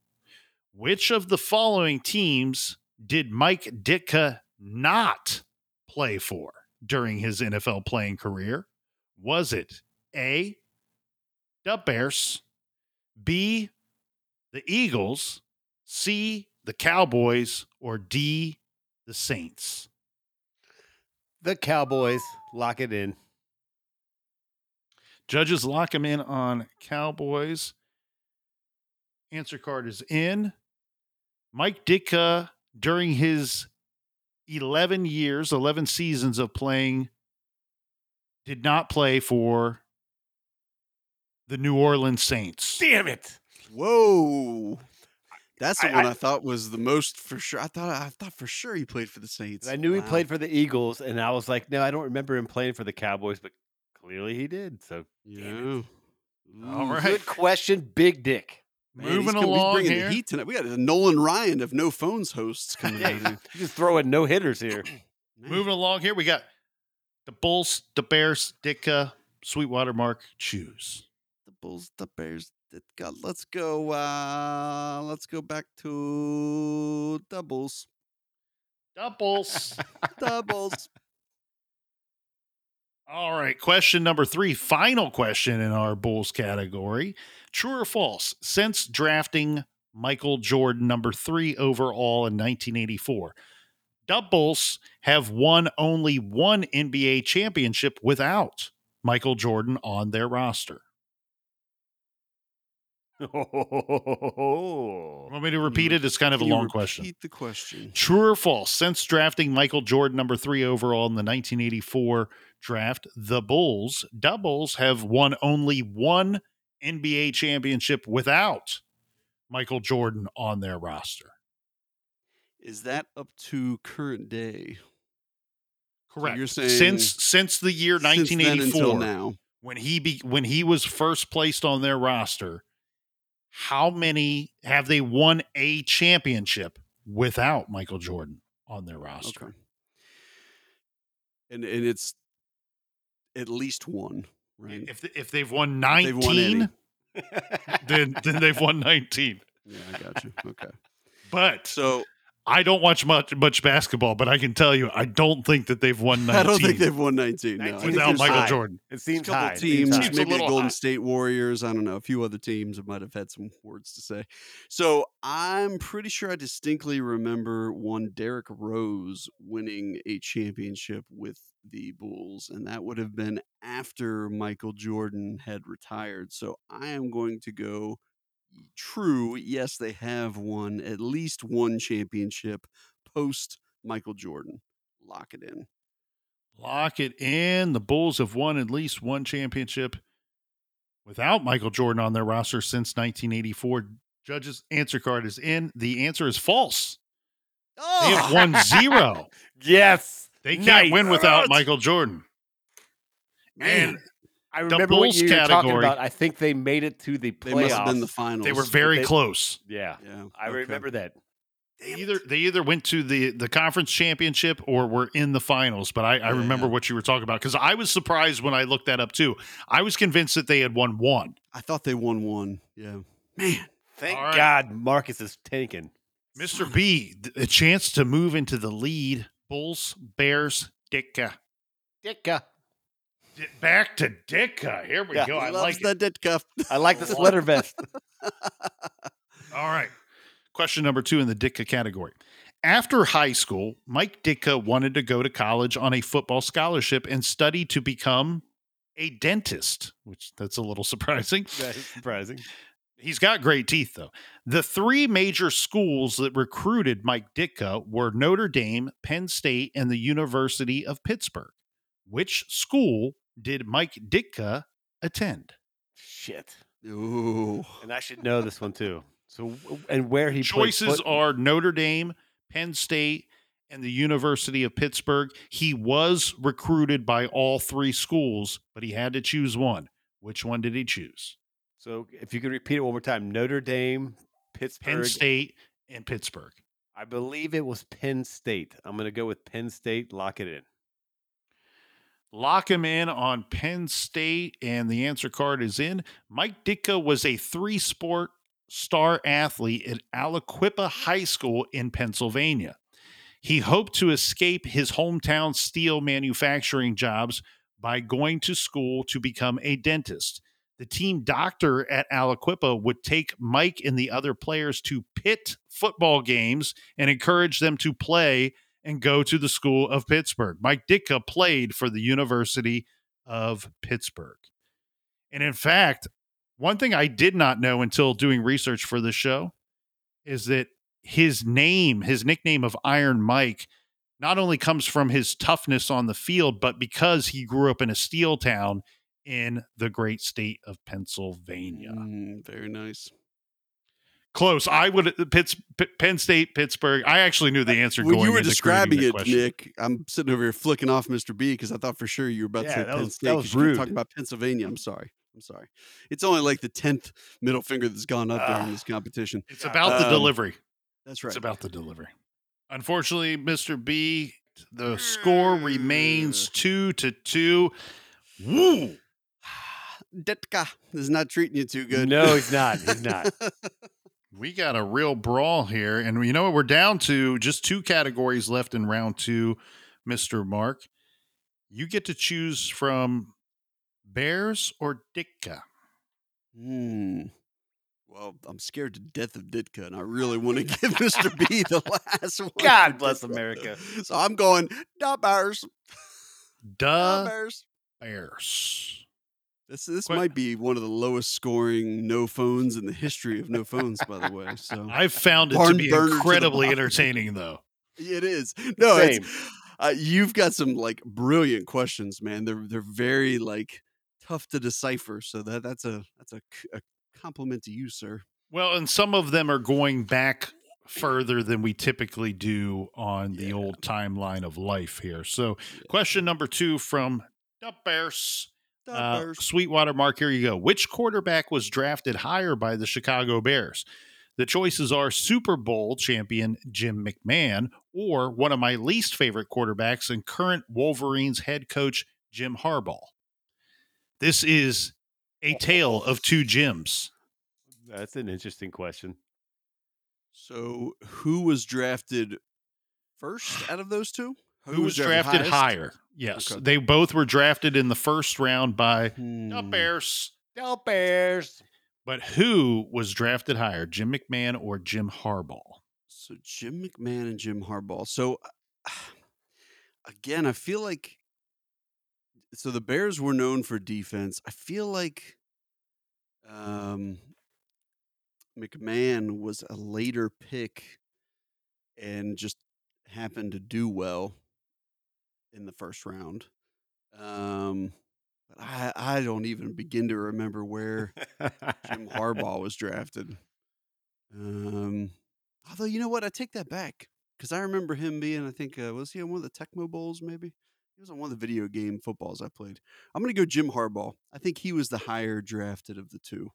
Which of the following teams did Mike Ditka not play for during his NFL playing career? Was it A, the Bears, B, the Eagles, C, the Cowboys, or D, the Saints? The Cowboys. Lock it in. Judges lock him in on Cowboys. Answer card is in. Mike Ditka, during his 11 years, 11 seasons of playing, did not play for the New Orleans Saints. Damn it. Whoa. That's the I- one I- I, thought was the most for sure. I thought I thought for sure he played for the Saints. I knew he played for the Eagles, and I was like, no, I don't remember him playing for the Cowboys, but clearly he did. So Yeah. All Ooh. right. good question, Big Dick. Man, he's Moving gonna- he's along bringing here. the heat tonight. We got a Nolan Ryan of no phones hosts coming Yeah, out here. <clears throat> he's just throwing no hitters here. Moving along here, we got the Bulls, the Bears, Ditka, Sweetwater Mark, choose. the Bulls, the Bears. the- God, let's go. Uh, let's go back to doubles. Doubles. Doubles. All right. Question number three, final question in our Bulls category. True or false? Since drafting Michael Jordan, number three overall in 1984, Doubles have won only one NBA championship without Michael Jordan on their roster. <laughs> Want me to repeat it? It's kind of a you long question. Repeat the question. True or false? Since drafting Michael Jordan, number three overall in the 1984 draft, the Bulls, doubles, have won only one NBA championship without Michael Jordan on their roster. Is that up to current day? Correct. you're saying since since the year Since 1984, until now. when he be, when he was first placed on their roster, how many have they won a championship without Michael Jordan on their roster? Okay. And and it's at least one, right? If if they've won They've 19, won then then they've won 19. Yeah, I got you. Okay. But So I don't watch much much basketball, but I can tell you I don't think that they've won 19 <laughs> I don't think they've won 19. No, I 19 think without Michael high. Jordan. It a seems couple high. It teams, seems. Seems maybe the Golden high. State Warriors. I don't know. A few other teams that might have had some words to say. So I'm pretty sure I distinctly remember one Derrick Rose winning a championship with the Bulls, and that would have been after Michael Jordan had retired. So I am going to go true. Yes, they have won at least one championship post Michael Jordan. Lock it in. Lock it in. The Bulls have won at least one championship without Michael Jordan on their roster since 1984. Judge's answer card is in. The answer is false. They Oh, have won zero. <laughs> Yes. They can't Nice. win without Michael Jordan. man. And I The remember what Bulls you were talking category- about. I think they made it to the They must have been the finals. they were very they- close. Yeah, Yeah, I okay. remember that. They either they either went to the the conference championship or were in the finals. But I, I remember what you were talking about because I was surprised when I looked that up too. I was convinced that they had won one. I thought they won one. Yeah, man. Thank All right. God Marcus is tanking. Mr. B, a chance to move into the lead. Bulls, Bears, Ditka. Dicka. Di- Back to Ditka. Here we Yeah, go. He I loves like it. that Ditka. I like the sweater <laughs> vest. All right. Question number two in the Ditka category. After high school, Mike Ditka wanted to go to college on a football scholarship and study to become a dentist, which that's a little <laughs> surprising. That is surprising. He's got great teeth, though. The three major schools that recruited Mike Ditka were Notre Dame, Penn State, and the University of Pittsburgh. Which school did Mike Ditka attend? Shit. Ooh. And I should know this one too. So, and where he played Choices foot- are Notre Dame, Penn State, and the University of Pittsburgh. He was recruited by all three schools, but he had to choose one. Which one did he choose? So, if you could repeat it one more time Notre Dame, Pittsburgh. Penn State and Pittsburgh. I believe it was Penn State. I'm going to go with Penn State. Lock it in. Lock him in on Penn State, and the answer card is in. Mike Ditka was a three sport star athlete at Aliquippa High School in Pennsylvania. He hoped to escape his hometown steel manufacturing jobs by going to school to become a dentist. The team doctor at Aliquippa would take Mike and the other players to pit football games and encourage them to play and go to the School of Pittsburgh. Mike Ditka played for the University of Pittsburgh. And in fact, one thing I did not know until doing research for this show is that his name, his nickname of Iron Mike, not only comes from his toughness on the field, but because he grew up in a steel town in the great state of Pennsylvania. Mm, very nice. Close. I would Pitts, P- Penn State, Pittsburgh. I actually knew the answer When going you were into describing it, question. Nick, I'm sitting over here flicking off Mr. B because I thought for sure you were about Yeah, to say Penn was- that was you kept rude. Talking about Pennsylvania. I'm sorry. I'm sorry. It's only like the tenth middle finger that's gone up during Ah. this competition. It's about the Um, delivery. That's right. It's about the delivery. Unfortunately, Mr. B, the score remains two to two. Woo! <sighs> Ditka is not treating you too good. No, he's not. He's not. <laughs> We got a real brawl here. And you know what? We're down to just two categories left in round two, Mr. Mark. You get to choose from Bears or Ditka. Hmm. Well, I'm scared to death of Ditka, and I really want to give <laughs> Mr. B the last one. God bless <laughs> America. So I'm going, da Bears. Da Duh Bears. Bears. This this Quite- might be one of the lowest scoring no phones in the history of no phones, by the way. So I've found it to Barn be to the incredibly bottom. entertaining, though. it is. No, it's, uh, you've got some like brilliant questions, man. They're they're very like tough to decipher. So that that's a that's a compliment to you, sir. Well, and some of them are going back further than we typically do on the old timeline of life here. So, Yeah. question number two from the Bears. Da Uh, Sweetwater Mark, here you go. Which quarterback was drafted higher by the Chicago Bears? The choices are Super Bowl champion Jim McMahon or one of my least favorite quarterbacks and current Wolverines head coach Jim Harbaugh. This is a tale of two Jims. That's an interesting question. So who was drafted first out of those two? Who, was drafted higher? Yes. Okay. They both were drafted in the first round by the Hmm. Bears. Del Bears. But who was drafted higher, Jim McMahon or Jim Harbaugh? So Jim McMahon and Jim Harbaugh. So <sighs> again, I feel like so the Bears were known for defense. I feel like um McMahon was a later pick and just happened to do well in the first round. Um but I I don't even begin to remember where Jim <laughs> Harbaugh was drafted. Um, although you know what, I take that back because I remember him being. I think uh, was he on one of the Tecmo Bowls? Maybe he was on one of the video game footballs I played. I'm going to go Jim Harbaugh. I think he was the higher drafted of the two,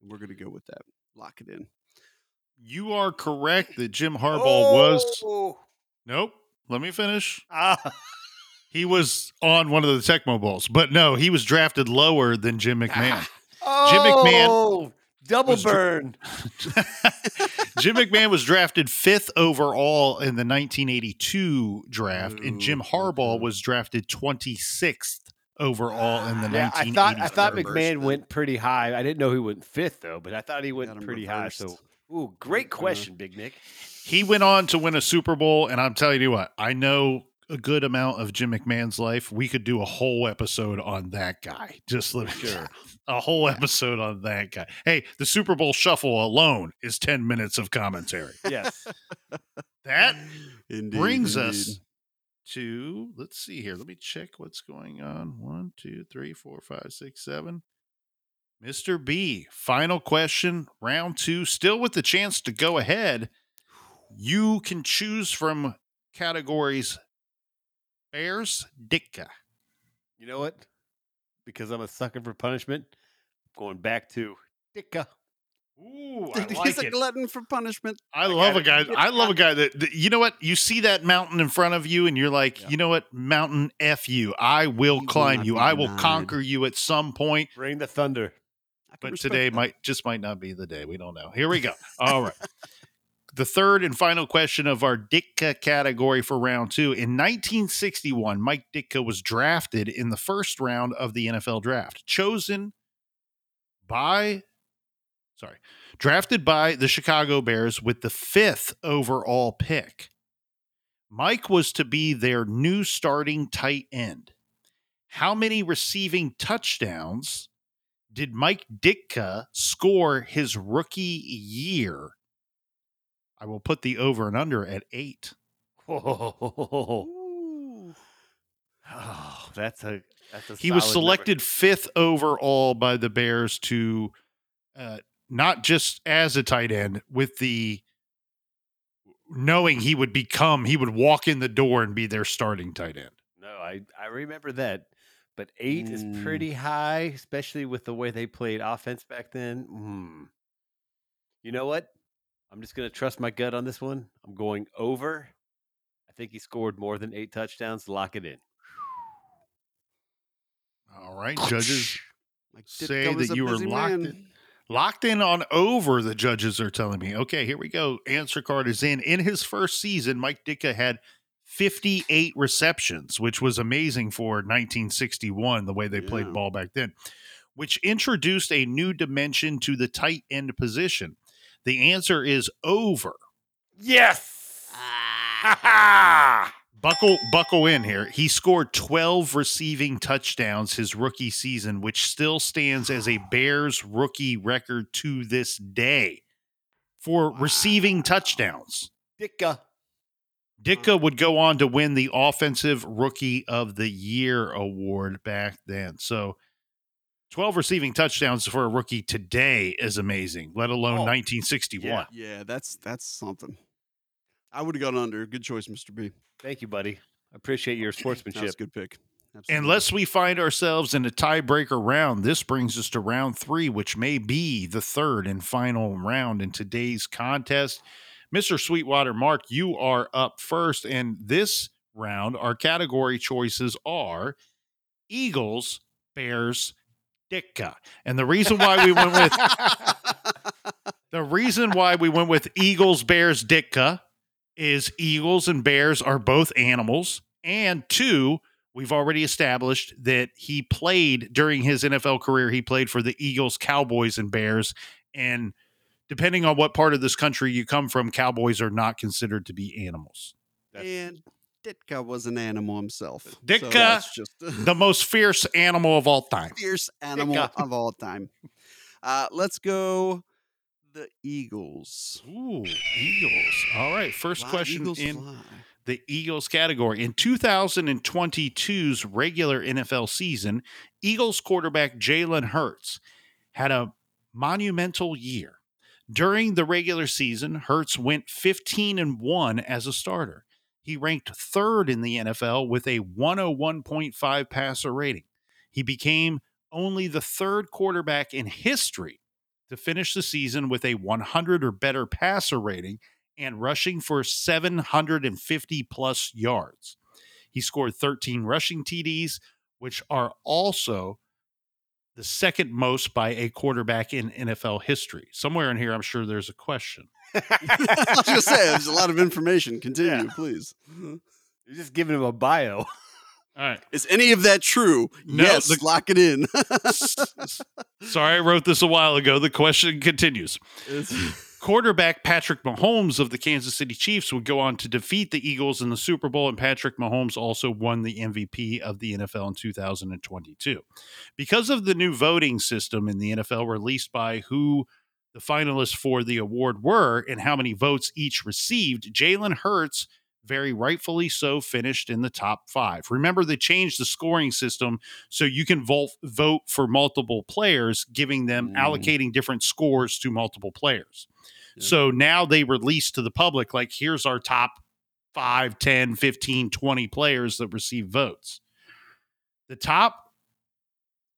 and we're going to go with that. Lock it in. You are correct that Jim Harbaugh was. Oh. Nope. Let me finish. Ah. He was on one of the Tecmo Bowls, but no, he was drafted lower than Jim McMahon. <laughs> Oh. Jim McMahon- Double Was dr- burn. <laughs> Jim McMahon was drafted fifth overall in the 1982 draft, and Jim Harbaugh was drafted 26th overall in the <sighs> Yeah, I 1980s. thought I thought McMahon then. went pretty high. I didn't know he went fifth though, but I thought he went him pretty high. So, ooh, great question, Big Nick. he went on to win a Super Bowl, and I'm telling you what, I know a good amount of Jim McMahon's life. We could do a whole episode on that guy. Just let me Sure. <laughs> a whole episode on that guy. Hey, the Super Bowl shuffle alone is 10 minutes of commentary. <laughs> Yes. That <laughs> Indeed, brings indeed. us to let's see here. Let me check what's going on. One, two, three, four, five, six, seven. Mr. B, final question, round two, still with the chance to go ahead. You can choose from categories Bears, Ditka. You know what? Because I'm a sucker for punishment, going back to Dicka. Ooh, <laughs> He's a glutton for punishment. I love a guy. <laughs> I love a guy that, that- you know what? You see that mountain in front of you, and you're like, Yeah. you know what? Mountain F you. I will will climb not you. I will conquer you at some point. Bring the thunder. But today that. might just might not be the day. We don't know. Here we go. All right. <laughs> The third and final question of our Ditka category for round two. In 1961, Mike Ditka was drafted in the first round of the NFL draft, chosen by, sorry, drafted by the Chicago Bears with the fifth overall pick. Mike was to be their new starting tight end. How many receiving touchdowns did Mike Ditka score his rookie year? I will put the over and under at eight. Oh, that's a that's a. He was solid number. selected fifth overall by the Bears to uh, not just as a tight end, with the knowing he would become, he would walk in the door and be their starting tight end. No, I I remember that, but eight Mm. is pretty high, especially with the way they played offense back then. Hmm. You know what? I'm just gonna trust my gut on this one. I'm going over. I think he scored more than eight touchdowns. Lock it in. All right, judges Like say that you were locked man. in. Locked in on over, the judges are telling me. Okay, here we go. Answer card is in. In his first season, Mike Ditka had 58 receptions, which was amazing for 1961, the way they played ball back then, which introduced a new dimension to the tight end position. The answer is over. Yes. Ah. <laughs> Buckle buckle in here. He scored 12 receiving touchdowns his rookie season, which still stands as a <sighs> Bears rookie record to this day for receiving touchdowns. Dicka. Ditka would go on to win the Offensive Rookie of the Year award back then. So 12 receiving touchdowns for a rookie today is amazing, let alone Oh, 1961. yeah. Yeah, that's that's something. I would have gone under. Good choice, Mr. B. Thank you, buddy. I appreciate your That's sportsmanship. a good pick. Absolutely. Unless we find ourselves in a tiebreaker round, this brings us to round three, which may be the third and final round in today's contest. Mr. Sweetwater, Mark, you are up first. And this round, our category choices are Eagles, Bears, Ditka. And the reason why we went with <laughs> the reason why we went with Eagles, Bears, Ditka is Eagles and Bears are both animals. And two, we've already established that he played during his NFL career, he played for the Eagles, Cowboys, and Bears. And depending on what part of this country you come from, cowboys are not considered to be animals. That's- and Ditka was an animal himself. Ditka- so just <laughs> The most fierce animal of all time. fierce animal Ditka. of all time. Uh, let's go the Eagles. Ooh, Eagles. All right. First Fly, question Eagles in fly. the Eagles category. In 2022's regular NFL season, Eagles quarterback Jalen Hurts had a monumental year. During the regular season, Hurts went 15 and 1 as a starter. He ranked third in the NFL with a 101.5 passer rating. He became only the third quarterback in history to finish the season with a 100 or better passer rating and rushing for 750 plus yards. He scored 13 rushing TDs, which are also the second most by a quarterback in NFL history? Somewhere in here, I'm sure there's a question. <laughs> I was gonna say there's a lot of information. Continue, Yeah. please. Mm-hmm. You're just giving him a bio. <laughs> All right. Is any of that true? No, yes, the- lock it in. S- <laughs> s- Sorry, I wrote this a while ago. The question continues. Quarterback Patrick Mahomes of the Kansas City Chiefs would go on to defeat the Eagles in the Super Bowl, and Patrick Mahomes also won the MVP of the NFL in 2022. Because of the new voting system in the NFL released by who the finalists for the award were and how many votes each received, Jalen Hurts very rightfully so finished in the top five. Remember, they changed the scoring system so you can vote vote for multiple players, giving them Mm. allocating different scores to multiple players. Yeah. So now they release to the public, like, here's our top 5, 10, 15, 20 players that receive votes. The top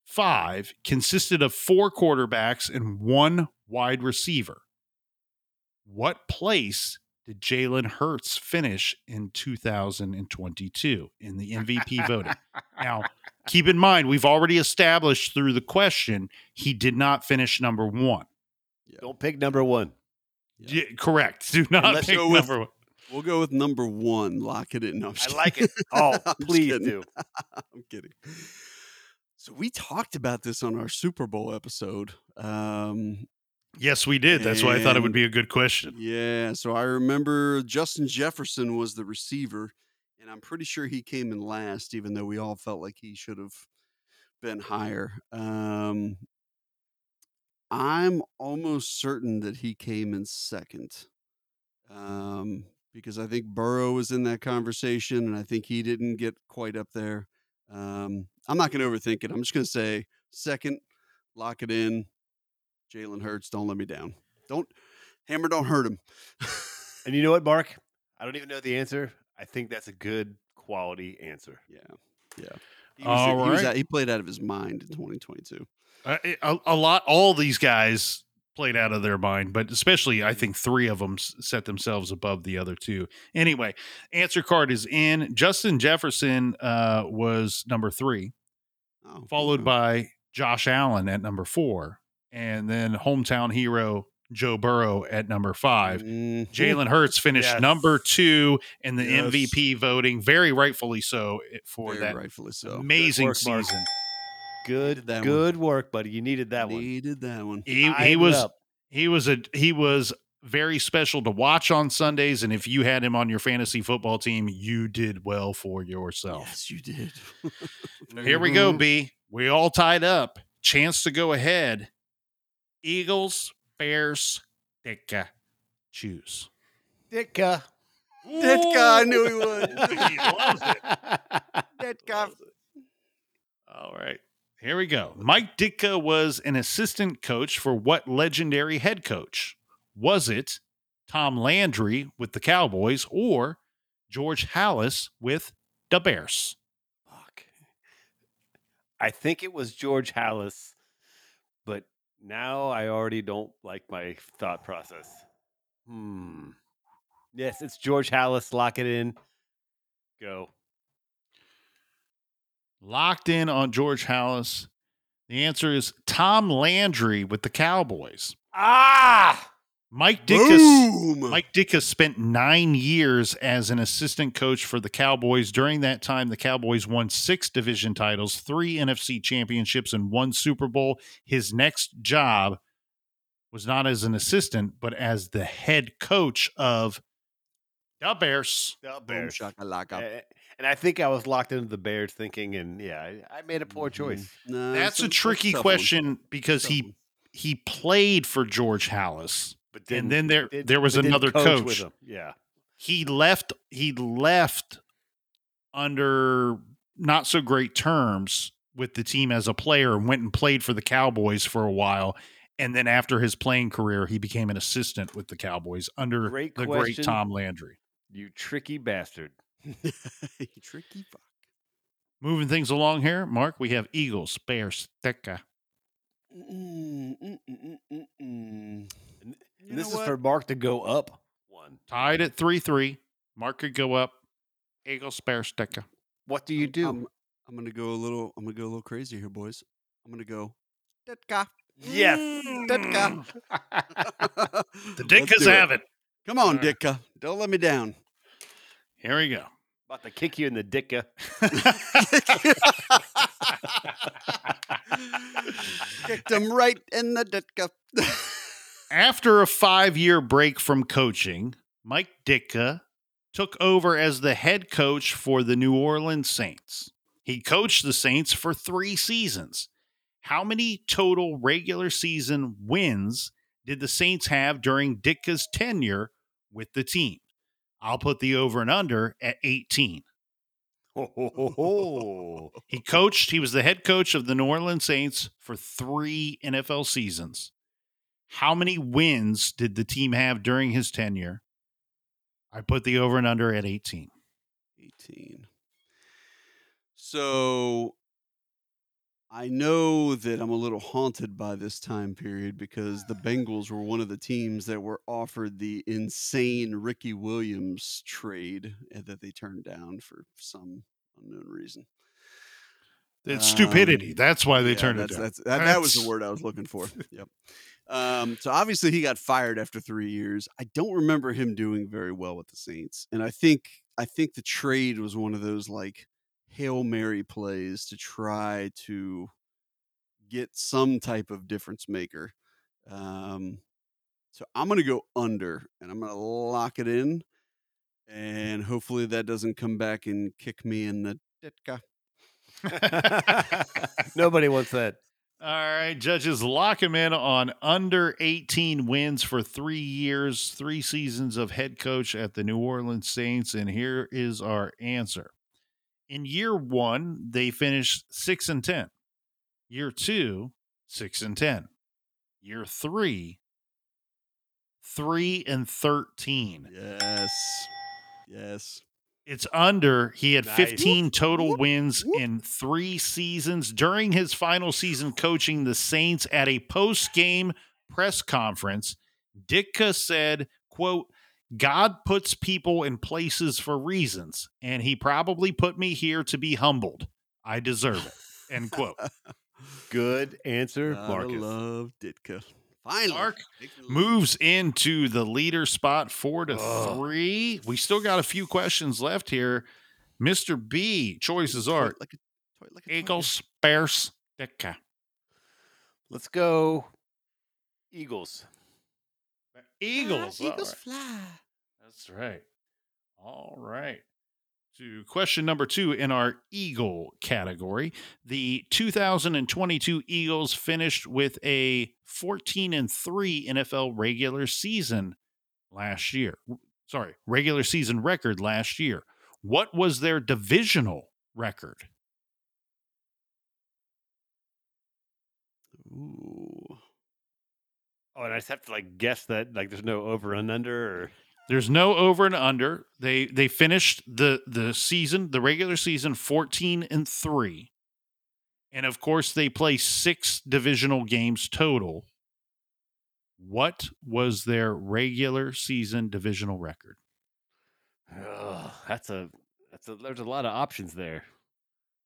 five consisted of four quarterbacks and one wide receiver. What place did Jalen Hurts finish in 2022 in the MVP voting? Now, keep in mind, we've already established through the question he did not finish number one. Don't pick number one. Yeah. Yeah, correct. Do not let's pick go with- number one. we'll go with number one. Lock it in. No, I'm like it. Oh, <laughs> please do. <laughs> I'm kidding. So we talked about this on our Super Bowl episode. Um, Yes, we did. That's why I thought it would be a good question. yeah, so I remember Justin Jefferson was the receiver, and I'm pretty sure he came in last, even though we all felt like he should have been higher. Um, I'm almost certain that he came in second, um, because I think Burrow was in that conversation, and I think he didn't get quite up there. Um, I'm not going to overthink it. I'm just going to say second, lock it in. Jalen Hurts, don't let me down. Don't hammer, don't hurt him. <laughs> And you know what, Mark? I don't even know the answer. I think that's a good quality answer. yeah, yeah. He, was, All he, was right. out, he played out of his mind in 2022. Uh, a, a lot, all these guys played out of their mind, but especially I think three of them set themselves above the other two. Anyway, answer card is in. Justin Jefferson uh, was number three, Oh, followed okay. by Josh Allen at number four, and then hometown hero Joe Burrow at number five. Mhm. Jalen Hurts finished Yes. number two in the Yes. MVP voting, very rightfully so eh, for Very that rightfully so. amazing work, Mark. season. Good, Needed that one. good work, buddy. You needed that one. Needed that one. He, he was he was a he was very special to watch on Sundays, and if you had him on your fantasy football team, you did well for yourself. Yes, you did. <laughs> Here we go, Mhm. B. We all tied up. Chance to go ahead. Eagles, Bears, Ditka. Choose. Ditka. That guy, I knew he would. <laughs> he loves it. That guy. All right. Here we go. Mike Ditka was an assistant coach for what legendary head coach? Was it Tom Landry with the Cowboys or George Halas with the Bears? Fuck. I think it was George Halas, but now I already don't like my thought process. Hmm. Yes, it's George Halas. Lock it in. Go. Locked in on George Halas. The answer is Tom Landry with the Cowboys. Ah! Mike Ditka Boom. Mike Ditka spent nine years as an assistant coach for the Cowboys. During that time, the Cowboys won six division titles, three NFC championships, and one Super Bowl. His next job was not as an assistant, but as the head coach of the Bears. The Boom Bears. shakalaka. Eh, And I think I was locked into the Bears thinking, and yeah, I, I made a poor Mhm. choice. Nah, That's a tricky tough one. question because he he played for George Halas. But And then there did- there was another coach coach. Yeah. he left he left under not so great terms with the team as a player and went and played for the Cowboys for a while and then after his playing career he became an assistant with the Cowboys under Great the great. Tom Landry. You tricky bastard. <laughs> You tricky fuck. Moving things along here, Mark, we have Eagles, Bears, Ditka. Mm, mm, mm, You this is what? for Mark to go up one. Tied at 3-3. Mark could go up. Eagle spare sticker. What do you do? I'm, I'm gonna go a little. I'm gonna go a little crazy here, boys. I'm gonna go Ditka. Yes. Mm, Ditka. <laughs> <laughs> The Let's Dickas do it. have it. Come on, All right. Ditka. Don't let me down. Here we go. About to kick you in the dicka. <laughs> Kicked him right in the Ditka. After a five year break from coaching, Mike Ditka took over as the head coach for the New Orleans Saints. He coached the Saints for three seasons. How many total regular season wins did the Saints have during Ditka's tenure with the team? I'll put the over and under at 18. Oh, <laughs> He coached, he was the head coach of the New Orleans Saints for three NFL seasons. How many wins did the team have during his tenure? I put the over and under at 18. 18. So I know that I'm a little haunted by this time period because the Bengals were one of the teams that were offered the insane Ricky Williams trade that they turned down for some unknown reason. It's stupidity. Um, That's why they Yeah, turned it down. That's, that, that was the word I was looking for. <laughs> Yep. Um, so obviously he got fired after three years. I don't remember him doing very well with the Saints, and I think I think the trade was one of those like hail mary plays to try to get some type of difference maker. Um, so I'm gonna go under, and I'm gonna lock it in, and hopefully that doesn't come back and kick me in the ditka. <laughs> Nobody wants that. All right, judges lock him in on under 18 wins for three years, three seasons of head coach at the New Orleans Saints. And here is our answer. In year one, they finished six and 10. Year two, six and 10. Year three, three and 13. Yes, yes. It's under. He had Nice. 15 total wins in three seasons. During his final season coaching the Saints at a post game press conference, Ditka said, quote, God puts people in places for reasons, and he probably put me here to be humbled. I deserve it. End quote. <laughs> Good answer, Gotta Marcus. love Ditka. Finally, Mark Make me look- Moves into the leader spot four to Ugh. three. We still got a few questions left here. Mr. B, choices are like a, toy like a. Eagles, Bears, Ditka. Let's go, Eagles. Eagles. Ah, Eagles right. fly. That's right. All right. To question number two in our Eagle category, the 2022 Eagles finished with a 14 and 3 NFL regular season last year. Sorry, regular season record last year. What was their divisional record? Ooh. Oh, and I just have to like guess that like there's no over and under or There's no over and under. They they finished the the season, the regular season 14 and 3. And of course they play 6 divisional games total. What was their regular season divisional record? Ugh, that's a that's a there's a lot of options there.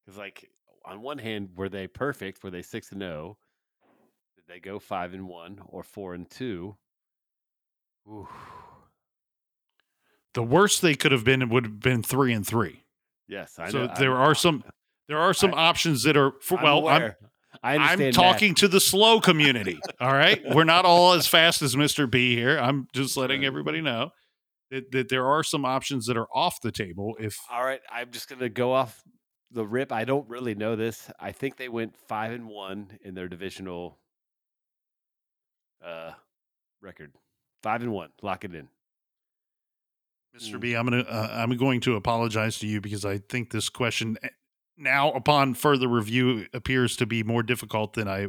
Because like on one hand, were they perfect? Were they six and zero? Did they go five and one or four and two? Ooh. The worst they could have been would have been 3 and 3. Yes, I know. So know. there I'm- are some there are some options that are for, I'm well, I'm. I I'm understand that. talking to the slow community. all right. We're not all as <laughs> fast as Mr. B here. I'm just letting everybody know that, that there are some options that are off the table. If All right, I'm just gonna go off the rip. I don't really know this. I think they went five and one in their divisional uh record. Five and one. Lock it in. Mr. B, I'm gonna uh, I'm going to apologize to you because I think this question eh, now upon further review appears to be more difficult than I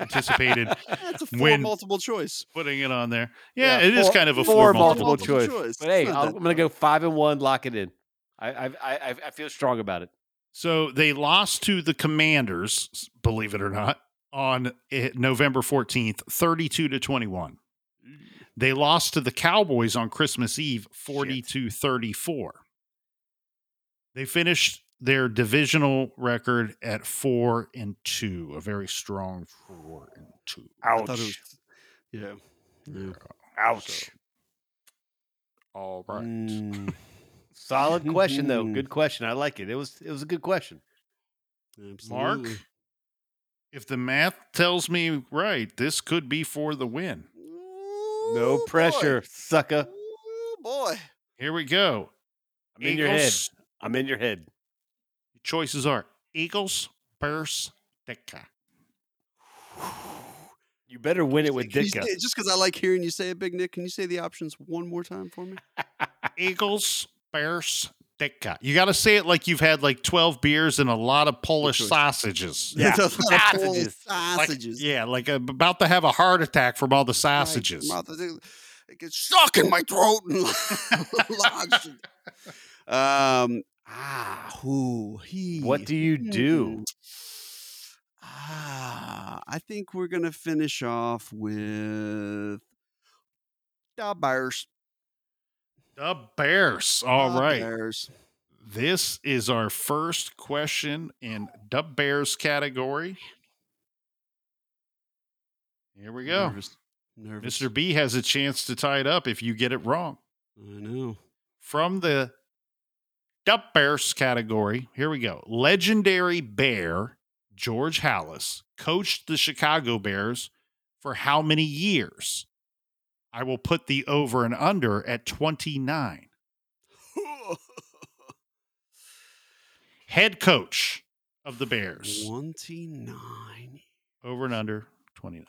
anticipated <laughs> it's a four When- multiple choice. putting it on there. Yeah, Yeah, it is four- kind of a four four multiple multiple. choice. choice. But hey, I'll, I'm gonna go five and one. Lock it in. I I I, I- I feel strong about it. So they lost to the Commanders, believe it or not, on eh, November 14th, 32 to 21. They lost to the Cowboys on Christmas Eve, 40 to 34. They finished their divisional record at four and two, a very strong four and two. Ouch. was, yeah. yeah. Ouch. All right. Mm, <laughs> Solid question though. <laughs> Good question. I like it. It was it was a good question. Mark, if the math tells me right, this could be for the win. No pressure, Boy. sucker. Ooh, boy. Here we go. I'm in your head. I'm in your head. Your Choices are Eagles, Bears, Ditka. You better win it with Can you Ditka. just because I like hearing you say it, Big Nick, can you say the options one more time for me? <laughs> Eagles, Bears, Ditka. You got to say it like you've had like 12 beers and a lot of Polish sausages. <laughs> Yeah, It's a lot of Polish sausages. Like- yeah, like I'm about to have a heart attack from all the sausages. Right, mouth, it- It gets stuck in my throat and <laughs> lodged. Um, ah, who he? What do you do? Hmm. Ah, I think we're gonna finish off with the Bears. The Bears. All The right. Bears. This is our first question in the Bears category. Here we go. Nervous. Nervous. Mr. B has a chance to tie it up if you get it wrong. I know. From the the Bears category, here we go. Legendary Bear George Halas coached the Chicago Bears for how many years? I will put the over and under at 29. <laughs> Head coach of the Bears. Twenty-nine. Over and under 29.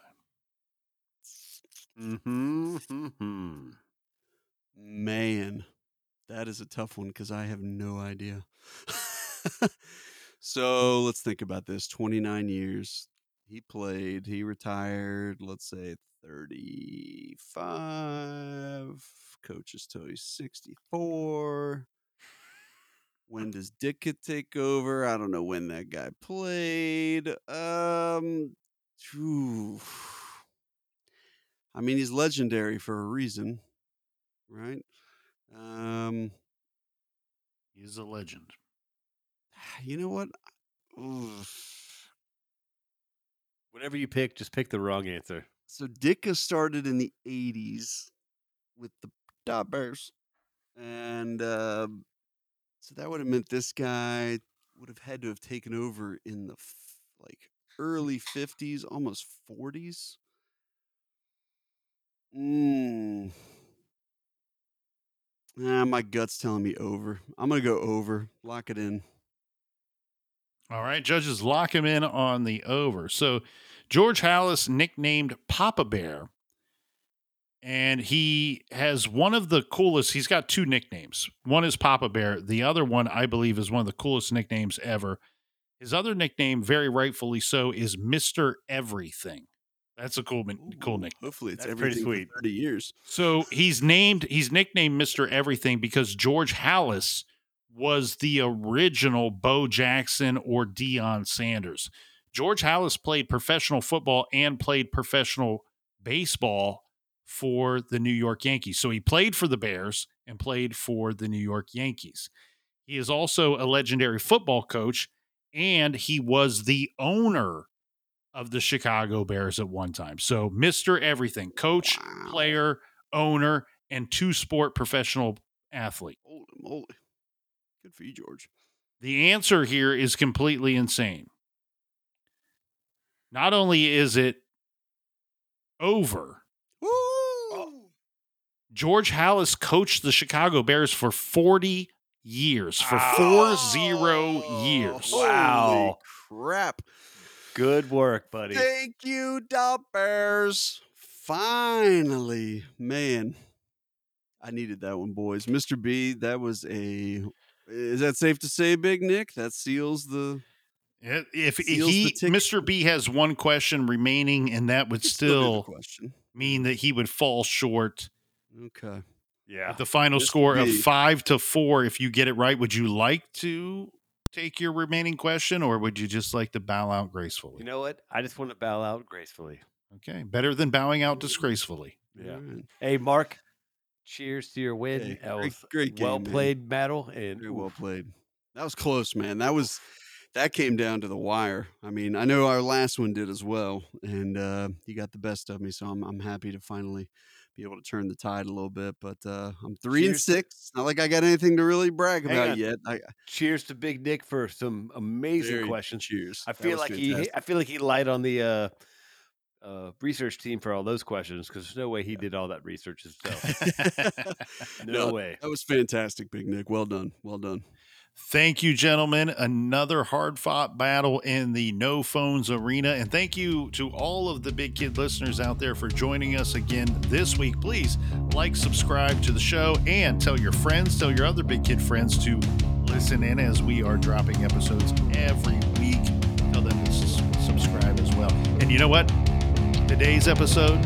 Mm-hmm. <laughs> Man, that is a tough one because I have no idea. <laughs> so let's think about this 29 years. He played, he retired, let's say 35. Coaches he's 64. When does Ditka take over? I don't know when that guy played. Um, phew. I mean, he's legendary for a reason, right? Um, He's a legend. you know what? Oof. Whatever you pick, just pick the wrong answer. So Ditka started in the '80s with the Dot Bears, and uh, so that would have meant this guy would have had to have taken over in the f- like early '50s, almost '40s. Mm. Ah, my gut's telling me over. I'm gonna go over. Lock it in. All right, judges lock him in on the over. So George Halas, nicknamed Papa Bear, and he has one of the coolest. He's got two nicknames. One is Papa Bear. The other one, I believe, is one of the coolest nicknames ever. His other nickname, very rightfully so, is Mister Everything. That's a cool, cool nickname. Hopefully, it's That's pretty everything for sweet. Thirty years. So he's named, he's nicknamed Mr. Everything because George Halas was the original Bo Jackson or Deion Sanders. George Halas played professional football and played professional baseball for the New York Yankees. So he played for the Bears and played for the New York Yankees. He is also a legendary football coach and he was the owner of the Chicago Bears at one time. So Mr. Everything, coach, Wow. player, owner, and two sport professional athlete. Holy moly! Good for you, George. The answer here is completely insane. Not only is it over, uh, Woo! George Halas coached the Chicago Bears for 40 years, for four zero years. Holy Wow. crap! Good work, buddy. Thank you, Dot Bears. Finally, man, I needed that one, boys. Mr. B, that was a. Is that safe to say, Big Nick? That seals the. If if he. Mr. B has one question remaining, and that would Still do the still question. mean that he would fall short Okay. Yeah. With the final Mr. score of five to four, if you get it right, would you like to take your remaining question or would you just like to bow out gracefully? You know what? I just want to bow out gracefully. okay. Better than bowing out disgracefully. Yeah. Hey, Mark. Cheers to your win. Hey, great- great game, well man. played battle and Very well played. That was close, man. That was that came down to the wire. I mean, I know our last one did as well, and uh, you got the best of me. So I'm I'm happy to finally be able to turn the tide a little bit. But uh, I'm three and Cheers to- six. Not like I got anything to really brag about yet. I, Cheers to Big Nick for some amazing questions. Cheers. I feel like he. I feel like he lied on the uh, uh, research team for all those questions because there's no way he did all that research himself. <laughs> No, No, way. That was fantastic, Big Nick. Well done. Well done. Thank you, gentlemen. Another hard fought battle in the no phones arena. And thank you to all of the Big Kid listeners out there for joining us again this week. Please like, subscribe to the show, and tell your friends, tell your other Big Kid friends to listen in as we are dropping episodes every week. Tell them to subscribe as well. And you know what? Today's episode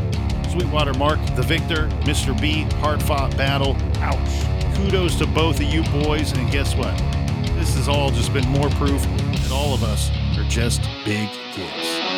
Sweetwater Mark, the victor, Mr. B, hard fought battle. Ouch. Kudos to both of you boys. And guess what? This has all just been more proof that all of us are just big kids.